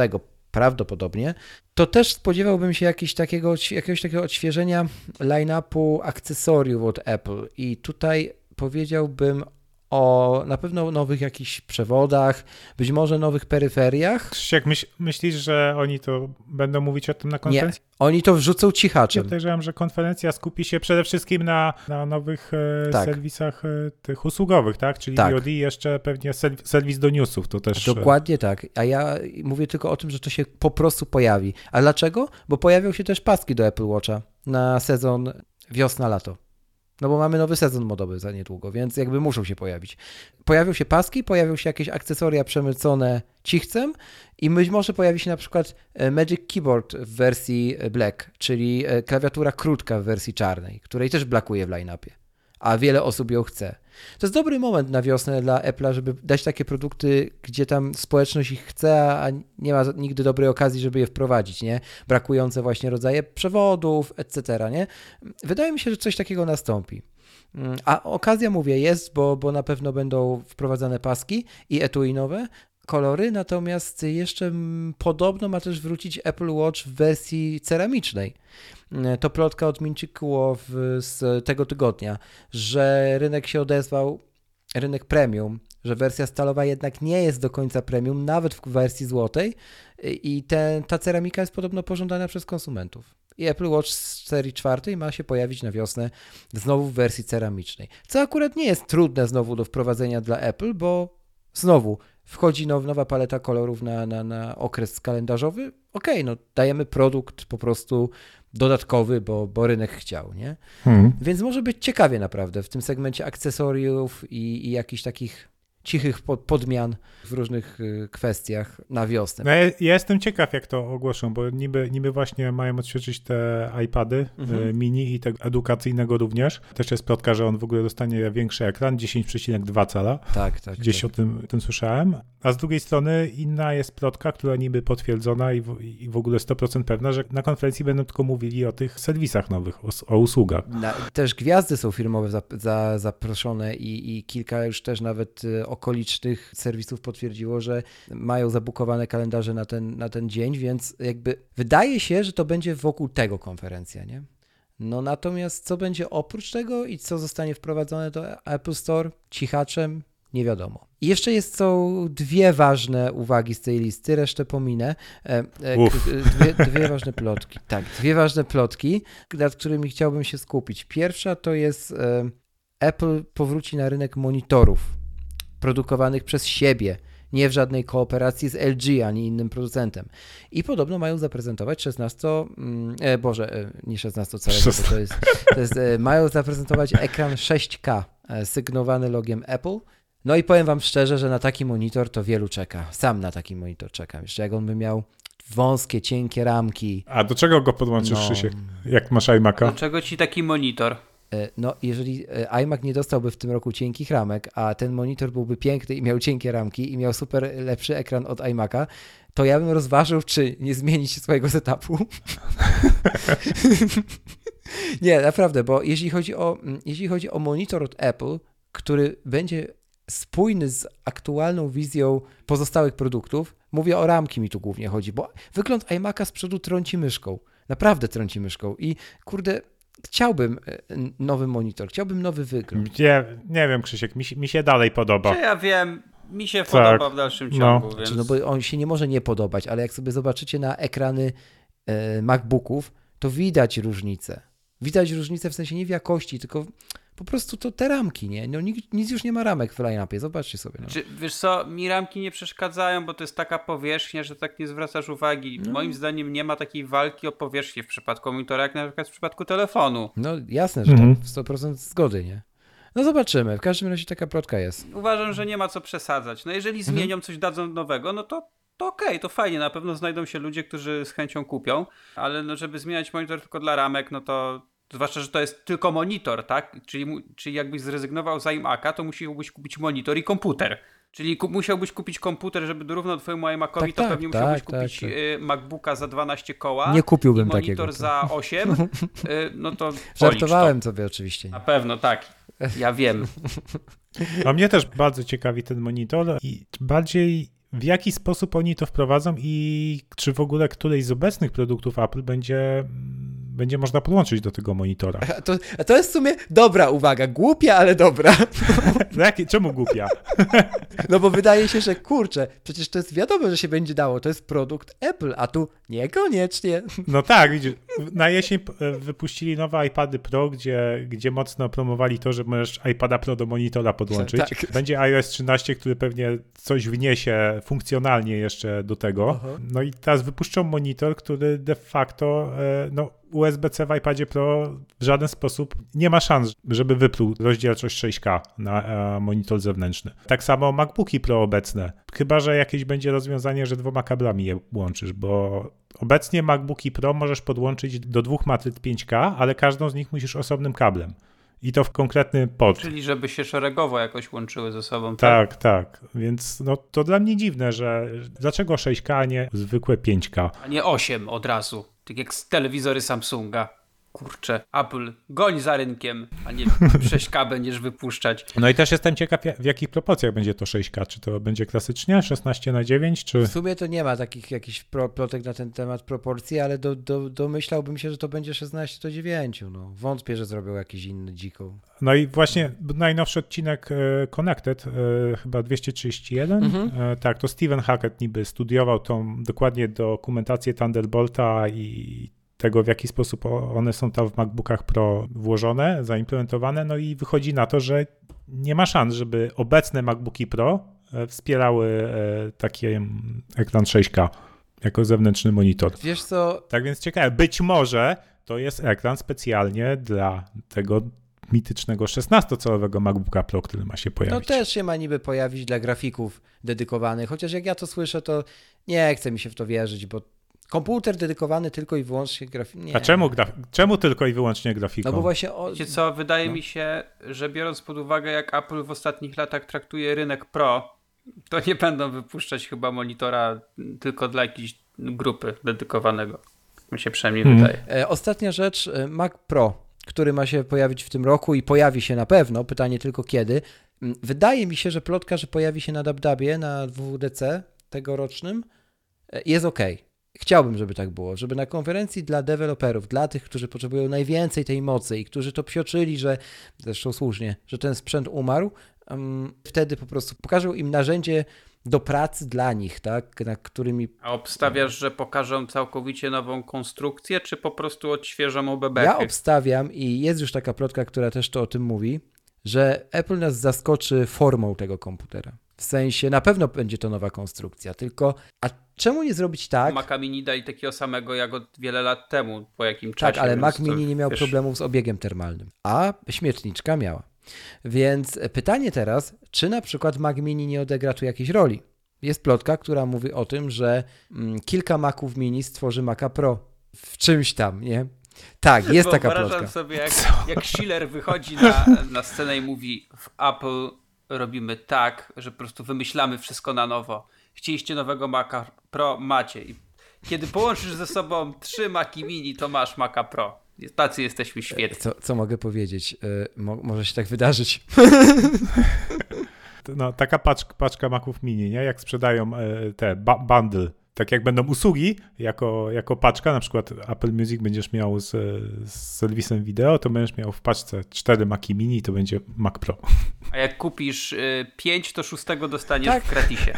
prawdopodobnie, to też spodziewałbym się jakiegoś takiego, jakiegoś takiego odświeżenia line-upu akcesoriów od Apple. I tutaj powiedziałbym o na pewno nowych jakichś przewodach, być może nowych peryferiach. Jak myśl, myślisz, że oni to będą mówić o tym na konferencji? Nie, oni to wrzucą cichaczem. Ja podejrzewam, że konferencja skupi się przede wszystkim na, na nowych e, tak. serwisach e, tych usługowych, tak? Czyli tak. VOD i jeszcze pewnie serwis do newsów, to też... E, Dokładnie tak, a ja mówię tylko o tym, że to się po prostu pojawi. A dlaczego? Bo pojawią się też paski do Apple Watcha na sezon wiosna-lato. No bo mamy nowy sezon modowy za niedługo, więc jakby muszą się pojawić. Pojawią się paski, pojawią się jakieś akcesoria przemycone cichcem i być może pojawi się na przykład e, Magic Keyboard w wersji Black, czyli e, klawiatura krótka w wersji czarnej, której też blakuje w line-upie, a wiele osób ją chce. To jest dobry moment na wiosnę dla Apple'a, żeby dać takie produkty, gdzie tam społeczność ich chce, a nie ma nigdy dobrej okazji, żeby je wprowadzić, nie? Brakujące właśnie rodzaje przewodów, etc., nie? Wydaje mi się, że coś takiego nastąpi. Mm, a okazja, mówię, jest, bo, bo na pewno będą wprowadzane paski i etui nowe, kolory, natomiast jeszcze podobno ma też wrócić Apple Watch w wersji ceramicznej. E, to plotka od Minchikuo z tego tygodnia, że rynek się odezwał, rynek premium, że wersja stalowa jednak nie jest do końca premium, nawet w wersji złotej i te, ta ceramika jest podobno pożądana przez konsumentów. I Apple Watch z serii czwartej ma się pojawić na wiosnę znowu w wersji ceramicznej. Co akurat nie jest trudne znowu do wprowadzenia dla Apple, bo znowu wchodzi now, nowa paleta kolorów na, na, na okres kalendarzowy. Okej, okay, no dajemy produkt po prostu dodatkowy, bo, bo rynek chciał, nie? Hmm. Więc może być ciekawie naprawdę w tym segmencie akcesoriów i, i jakichś takich cichych podmian w różnych y, kwestiach na wiosnę. No ja, ja, jestem ciekaw, jak to ogłoszą, bo niby, niby właśnie mają odświeżyć te iPady mhm. Y, mini i tego edukacyjnego również. Też jest plotka, że on w ogóle dostanie większy ekran, 10,2 cala. Tak, tak. Gdzieś tak. O, tym, o tym słyszałem. A z drugiej strony inna jest plotka, która niby potwierdzona i w, i w ogóle 100% pewna, że na konferencji będą tylko mówili o tych serwisach nowych, o, o usługach. Na, też gwiazdy są firmowe za, za, zaproszone i, i kilka już też nawet y, okolicznych serwisów potwierdziło, że mają zabukowane kalendarze na ten, na ten dzień, więc jakby wydaje się, że to będzie wokół tego konferencja, nie? No natomiast co będzie oprócz tego i co zostanie wprowadzone do Apple Store cichaczem, nie wiadomo. I jeszcze jest, są dwie ważne uwagi z tej listy, resztę pominę. E, e, dwie, dwie ważne plotki. Tak, dwie ważne plotki, nad którymi chciałbym się skupić. Pierwsza to jest e, Apple powróci na rynek monitorów produkowanych przez siebie, nie w żadnej kooperacji z LG ani innym producentem. I podobno mają zaprezentować 16, mm, e, Boże, e, nie 16 calego, to jest, to jest e, mają zaprezentować ekran 6K e, sygnowany logiem Apple. No i powiem wam szczerze, że na taki monitor to wielu czeka. Sam na taki monitor czekam. Jeszcze jak on by miał wąskie, cienkie ramki. A do czego go podłączysz, no. Krzysiek, jak masz iMac'a? Do czego ci taki monitor? E, no, jeżeli e, iMac nie dostałby w tym roku cienkich ramek, a ten monitor byłby piękny i miał cienkie ramki i miał super lepszy ekran od iMac'a, to ja bym rozważył, czy nie zmienić swojego setupu. nie, naprawdę, bo jeśli chodzi, o, mm, jeśli chodzi o monitor od Apple, który będzie spójny z aktualną wizją pozostałych produktów, mówię o ramki mi tu głównie chodzi, bo wygląd iMac'a z przodu trąci myszką. Naprawdę trąci myszką. I kurde, chciałbym e, nowy monitor, chciałbym nowy wygląd. Nie, nie wiem, Krzysiek, mi, mi się dalej podoba. Czy ja wiem, mi się tak. podoba w dalszym no. ciągu. No. Więc... Znaczy, no bo on się nie może nie podobać, ale jak sobie zobaczycie na ekrany e, MacBooków, to widać różnicę. Widać różnicę w sensie nie w jakości, tylko po prostu to te ramki, nie? No, nic, nic już nie ma ramek w line-upie, zobaczcie sobie. No. Czy, wiesz co, mi ramki nie przeszkadzają, bo to jest taka powierzchnia, że tak nie zwracasz uwagi. No. Moim zdaniem nie ma takiej walki o powierzchnię w przypadku monitora, jak na przykład w przypadku telefonu. No jasne, że mhm. tak, 100% zgody, nie? No zobaczymy, w każdym razie taka plotka jest. Uważam, że nie ma co przesadzać. No jeżeli mhm. zmienią coś, dadzą nowego, no to to okej, okay, to fajnie, na pewno znajdą się ludzie, którzy z chęcią kupią, ale no żeby zmieniać monitor tylko dla ramek, no to Zwłaszcza, że to jest tylko monitor, tak? Czyli, czyli jakbyś zrezygnował z iMac'a, to musiałbyś kupić monitor i komputer. Czyli ku- musiałbyś kupić komputer, żeby dorównał twojemu iMacowi, Tak, to tak, pewnie tak, musiałbyś tak, kupić tak. y, MacBooka za 12 koła. Nie kupiłbym monitor takiego. za 8. y, no to Żartowałem sobie oczywiście. To. Na pewno, tak. Ja wiem. A mnie też bardzo ciekawi ten monitor i bardziej w jaki sposób oni to wprowadzą i czy w ogóle któryś z obecnych produktów Apple będzie, będzie można podłączyć do tego monitora. A To, a to jest w sumie dobra uwaga, głupia, ale dobra. Jakie, czemu głupia? No bo wydaje się, że kurczę, przecież to jest wiadomo, że się będzie dało, to jest produkt Apple, a tu niekoniecznie. No tak, widzisz, na jesień wypuścili nowe iPady Pro, gdzie, gdzie mocno promowali to, że możesz iPada Pro do monitora podłączyć. Tak. Będzie iOS 13, który pewnie coś wniesie funkcjonalnie jeszcze do tego. Aha. No i teraz wypuszczą monitor, który de facto, e, no USB-C w iPadzie Pro w żaden sposób nie ma szans, żeby wypluł rozdzielczość 6K na e, monitor zewnętrzny. Tak samo MacBooki Pro obecne. Chyba, że jakieś będzie rozwiązanie, że dwoma kablami je łączysz, bo obecnie MacBooki Pro możesz podłączyć do dwóch matryc 5K, ale każdą z nich musisz osobnym kablem. I to w konkretny pod. Czyli żeby się szeregowo jakoś łączyły ze sobą. Tak. Tak, tak. Więc no, to dla mnie dziwne, że dlaczego 6K, a nie zwykłe 5K? A nie 8 od razu. Tak jak z telewizory Samsunga. Kurczę, Apple, goń za rynkiem, a nie 6K będziesz wypuszczać. No i też jestem ciekaw, w jakich proporcjach będzie to 6K. Czy to będzie klasycznie 16 na 9, czy... W sumie to nie ma takich jakichś pro, plotek na ten temat proporcji, ale do, do, domyślałbym się, że to będzie 16 do 9. No. Wątpię, że zrobią jakiś inny dziką. No i właśnie najnowszy odcinek e, Connected, e, chyba 231, Mhm. e, tak, to Steven Hackett niby studiował tą dokładnie dokumentację Thunderbolta i tego, w jaki sposób one są tam w MacBookach Pro włożone, zaimplementowane, no i wychodzi na to, że nie ma szans, żeby obecne MacBooki Pro e, wspierały e, taki ekran 6K jako zewnętrzny monitor. Wiesz co, Tak więc ciekawe, być może to jest ekran specjalnie dla tego mitycznego 16-calowego MacBooka Pro, który ma się no pojawić. też się ma niby pojawić dla grafików dedykowanych, chociaż jak ja to słyszę, to nie chce mi się w to wierzyć, bo komputer dedykowany tylko i wyłącznie grafikom. A czemu, graf- czemu tylko i wyłącznie grafiką? No bo właśnie o... Wiecie co, wydaje No. mi się, że biorąc pod uwagę jak Apple w ostatnich latach traktuje rynek Pro, to nie będą wypuszczać chyba monitora tylko dla jakiejś grupy dedykowanego. Mi się przynajmniej Mhm. wydaje. E, Ostatnia rzecz, e, Mac Pro, który ma się pojawić w tym roku i pojawi się na pewno, pytanie tylko kiedy. Mm, Wydaje mi się, że plotka, że pojawi się na DabDabie, na WWDC tegorocznym, e, jest ok. Chciałbym, żeby tak było, żeby na konferencji dla deweloperów, dla tych, którzy potrzebują najwięcej tej mocy i którzy to psioczyli, że zresztą słusznie, że ten sprzęt umarł, em, wtedy po prostu pokażą im narzędzie do pracy dla nich, tak, na którymi A obstawiasz, że pokażą całkowicie nową konstrukcję, czy po prostu odświeżą OBB? Ja obstawiam i jest już taka plotka, która też to o tym mówi, że Apple nas zaskoczy formą tego komputera. W sensie na pewno będzie to nowa konstrukcja, tylko a czemu nie zrobić tak? Maca Mini dali takiego samego jak od wiele lat temu, po jakim tak, czasie. ale więc Mac Mini nie miał wiesz, problemów z obiegiem termalnym, a śmietniczka miała. Więc pytanie teraz, czy na przykład Mac Mini nie odegra tu jakiejś roli? Jest plotka, która mówi o tym, że mm, kilka Maców Mini stworzy Maca Pro w czymś tam, nie? Tak, jest taka Wyobrażam plotka. sobie, jak, jak Schiller wychodzi na, na scenę i mówi w Apple robimy tak, że po prostu wymyślamy wszystko na nowo. Chcieliście nowego Maca Pro, macie. I kiedy połączysz ze sobą trzy Maci Mini, to masz Maca Pro. Tacy jesteśmy świetni. Co, co mogę powiedzieć? Y, mo, może się tak wydarzyć. No, taka paczka, paczka Maców Mini, nie? Jak sprzedają e, te ba- bundle, tak jak będą usługi jako, jako paczka, na przykład Apple Music będziesz miał z, z serwisem wideo, to będziesz miał w paczce 4 Maci Mini, to będzie Mac Pro. A jak kupisz y, pięć, to szóstego dostaniesz Tak. w gratisie.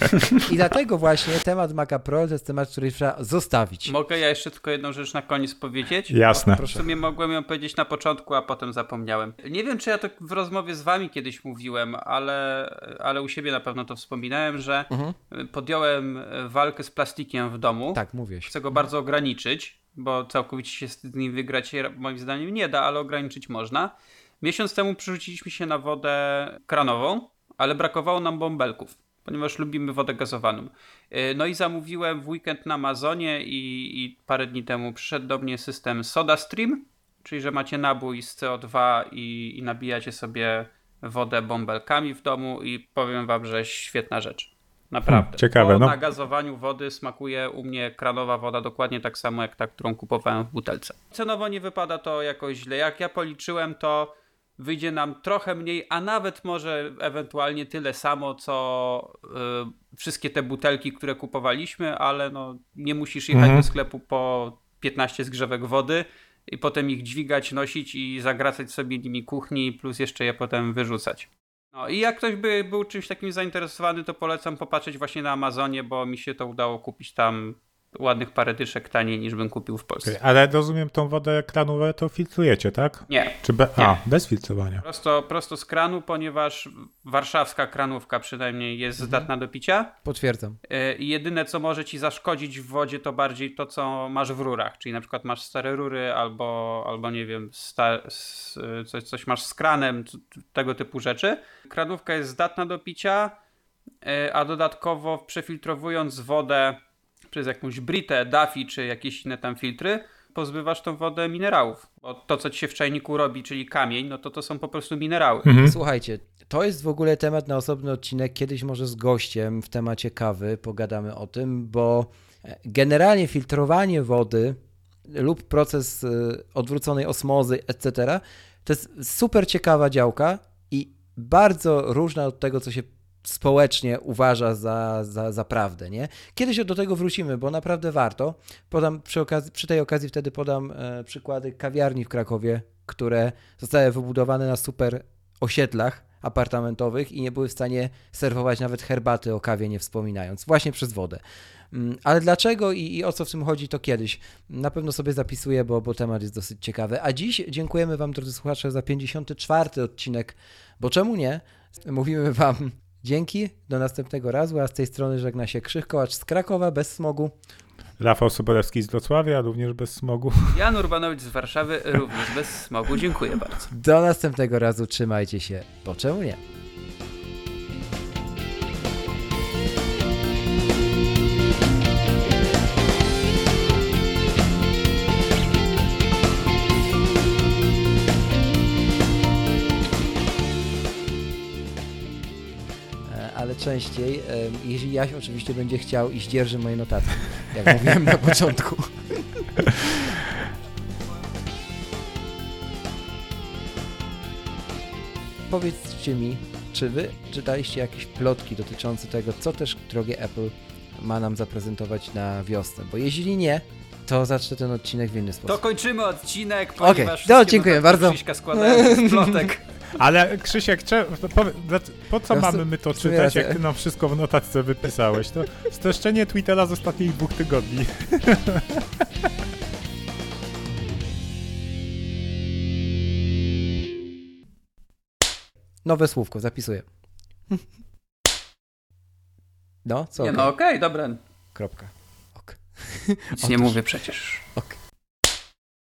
I dlatego właśnie temat Maca Pro to jest temat, który trzeba zostawić. Mogę ja jeszcze tylko jedną rzecz na koniec powiedzieć? Jasne. W sumie mogłem ją powiedzieć na początku, a potem zapomniałem. Nie wiem, czy ja to w rozmowie z wami kiedyś mówiłem, ale, ale u siebie na pewno to wspominałem, że Mhm. podjąłem walkę z plastikiem w domu. Tak, mówisz. Chcę go bardzo ograniczyć, bo całkowicie się z nim wygrać moim zdaniem nie da, ale ograniczyć można. Miesiąc temu przerzuciliśmy się na wodę kranową, ale brakowało nam bąbelków, ponieważ lubimy wodę gazowaną. Yy, No i zamówiłem w weekend na Amazonie i, i parę dni temu przyszedł do mnie system SodaStream, czyli że macie nabój z CO2 i, i nabijacie sobie wodę bąbelkami w domu i powiem wam, że świetna rzecz. Naprawdę. Hmm, ciekawe, Po no. na gazowaniu wody smakuje u mnie kranowa woda dokładnie tak samo jak ta, którą kupowałem w butelce. Cenowo nie wypada to jakoś źle. Jak ja policzyłem, to wyjdzie nam trochę mniej, a nawet może ewentualnie tyle samo, co y, wszystkie te butelki, które kupowaliśmy, ale no, nie musisz jechać Mhm. do sklepu po 15 zgrzewek wody i potem ich dźwigać, nosić i zagracać sobie nimi kuchni, plus jeszcze je potem wyrzucać. No i jak ktoś by był czymś takim zainteresowany, to polecam popatrzeć właśnie na Amazonie, bo mi się to udało kupić tam ładnych parę dyszek taniej niż bym kupił w Polsce. Okej, Ale rozumiem, tą wodę kranową to filtrujecie, tak? Nie, Czy be... Nie. A, bez filtrowania. prosto, prosto z kranu, ponieważ warszawska kranówka przynajmniej jest zdatna do picia. Potwierdzam. I jedyne, co może ci zaszkodzić w wodzie, to bardziej to, co masz w rurach. Czyli na przykład masz stare rury, albo, albo nie wiem, sta, s, y, coś, coś masz z kranem, tego typu rzeczy. Kranówka jest zdatna do picia, yy, a dodatkowo przefiltrowując wodę przez jakąś britę, Daffy czy jakieś inne tam filtry, pozbywasz tą wodę minerałów. Bo to, co ci się w czajniku robi, czyli kamień, no to to są po prostu minerały. Mhm. Słuchajcie, to jest w ogóle temat na osobny odcinek. Kiedyś może z gościem w temacie kawy pogadamy o tym, bo e, generalnie filtrowanie wody lub proces e, odwróconej osmozy, etc., to jest super ciekawa działka i bardzo różna od tego, co się społecznie uważa za, za, za prawdę, nie? Kiedyś do tego wrócimy, bo naprawdę warto. Podam przy, przy tej okazji wtedy podam e, przykłady kawiarni w Krakowie, które zostały wybudowane na super osiedlach apartamentowych i nie były w stanie serwować nawet herbaty o kawie, nie wspominając, właśnie przez wodę. Mm, Ale dlaczego i, i o co w tym chodzi, to kiedyś. Na pewno sobie zapisuję, bo, bo temat jest dosyć ciekawy. A dziś dziękujemy Wam, drodzy słuchacze, za 54 odcinek, bo czemu nie? Mówimy Wam dzięki, do następnego razu, a z tej strony żegna się Krzyż Kołacz z Krakowa, bez smogu. Rafał Sobolewski z Wrocławia, również bez smogu. Jan Urbanowicz z Warszawy, również bez smogu. Dziękuję bardzo. Do następnego razu, trzymajcie się, bo czemu nie? Częściej, jeśli Jaś oczywiście będzie chciał i zdzierży moje notatki, jak mówiłem na początku. Powiedzcie mi, czy wy czytaliście jakieś plotki dotyczące tego, co też drogie Apple ma nam zaprezentować na wiosnę? Bo jeśli nie, to zacznę ten odcinek w inny To sposób. kończymy odcinek, ponieważ no, wszystkie dziękuję bardzo. Krzyśka składałem z plotek. Ale Krzysiek, cze... dlac- po co Ja mamy my to czytać, jak ty nam wszystko w notatce wypisałeś? To streszczenie Twittera z ostatnich dwóch tygodni. Nowe słówko, zapisuję. No, co? Nie okej? no, okej, dobra. Kropka. Ok. Nic nie Otóż- mówię przecież. ok.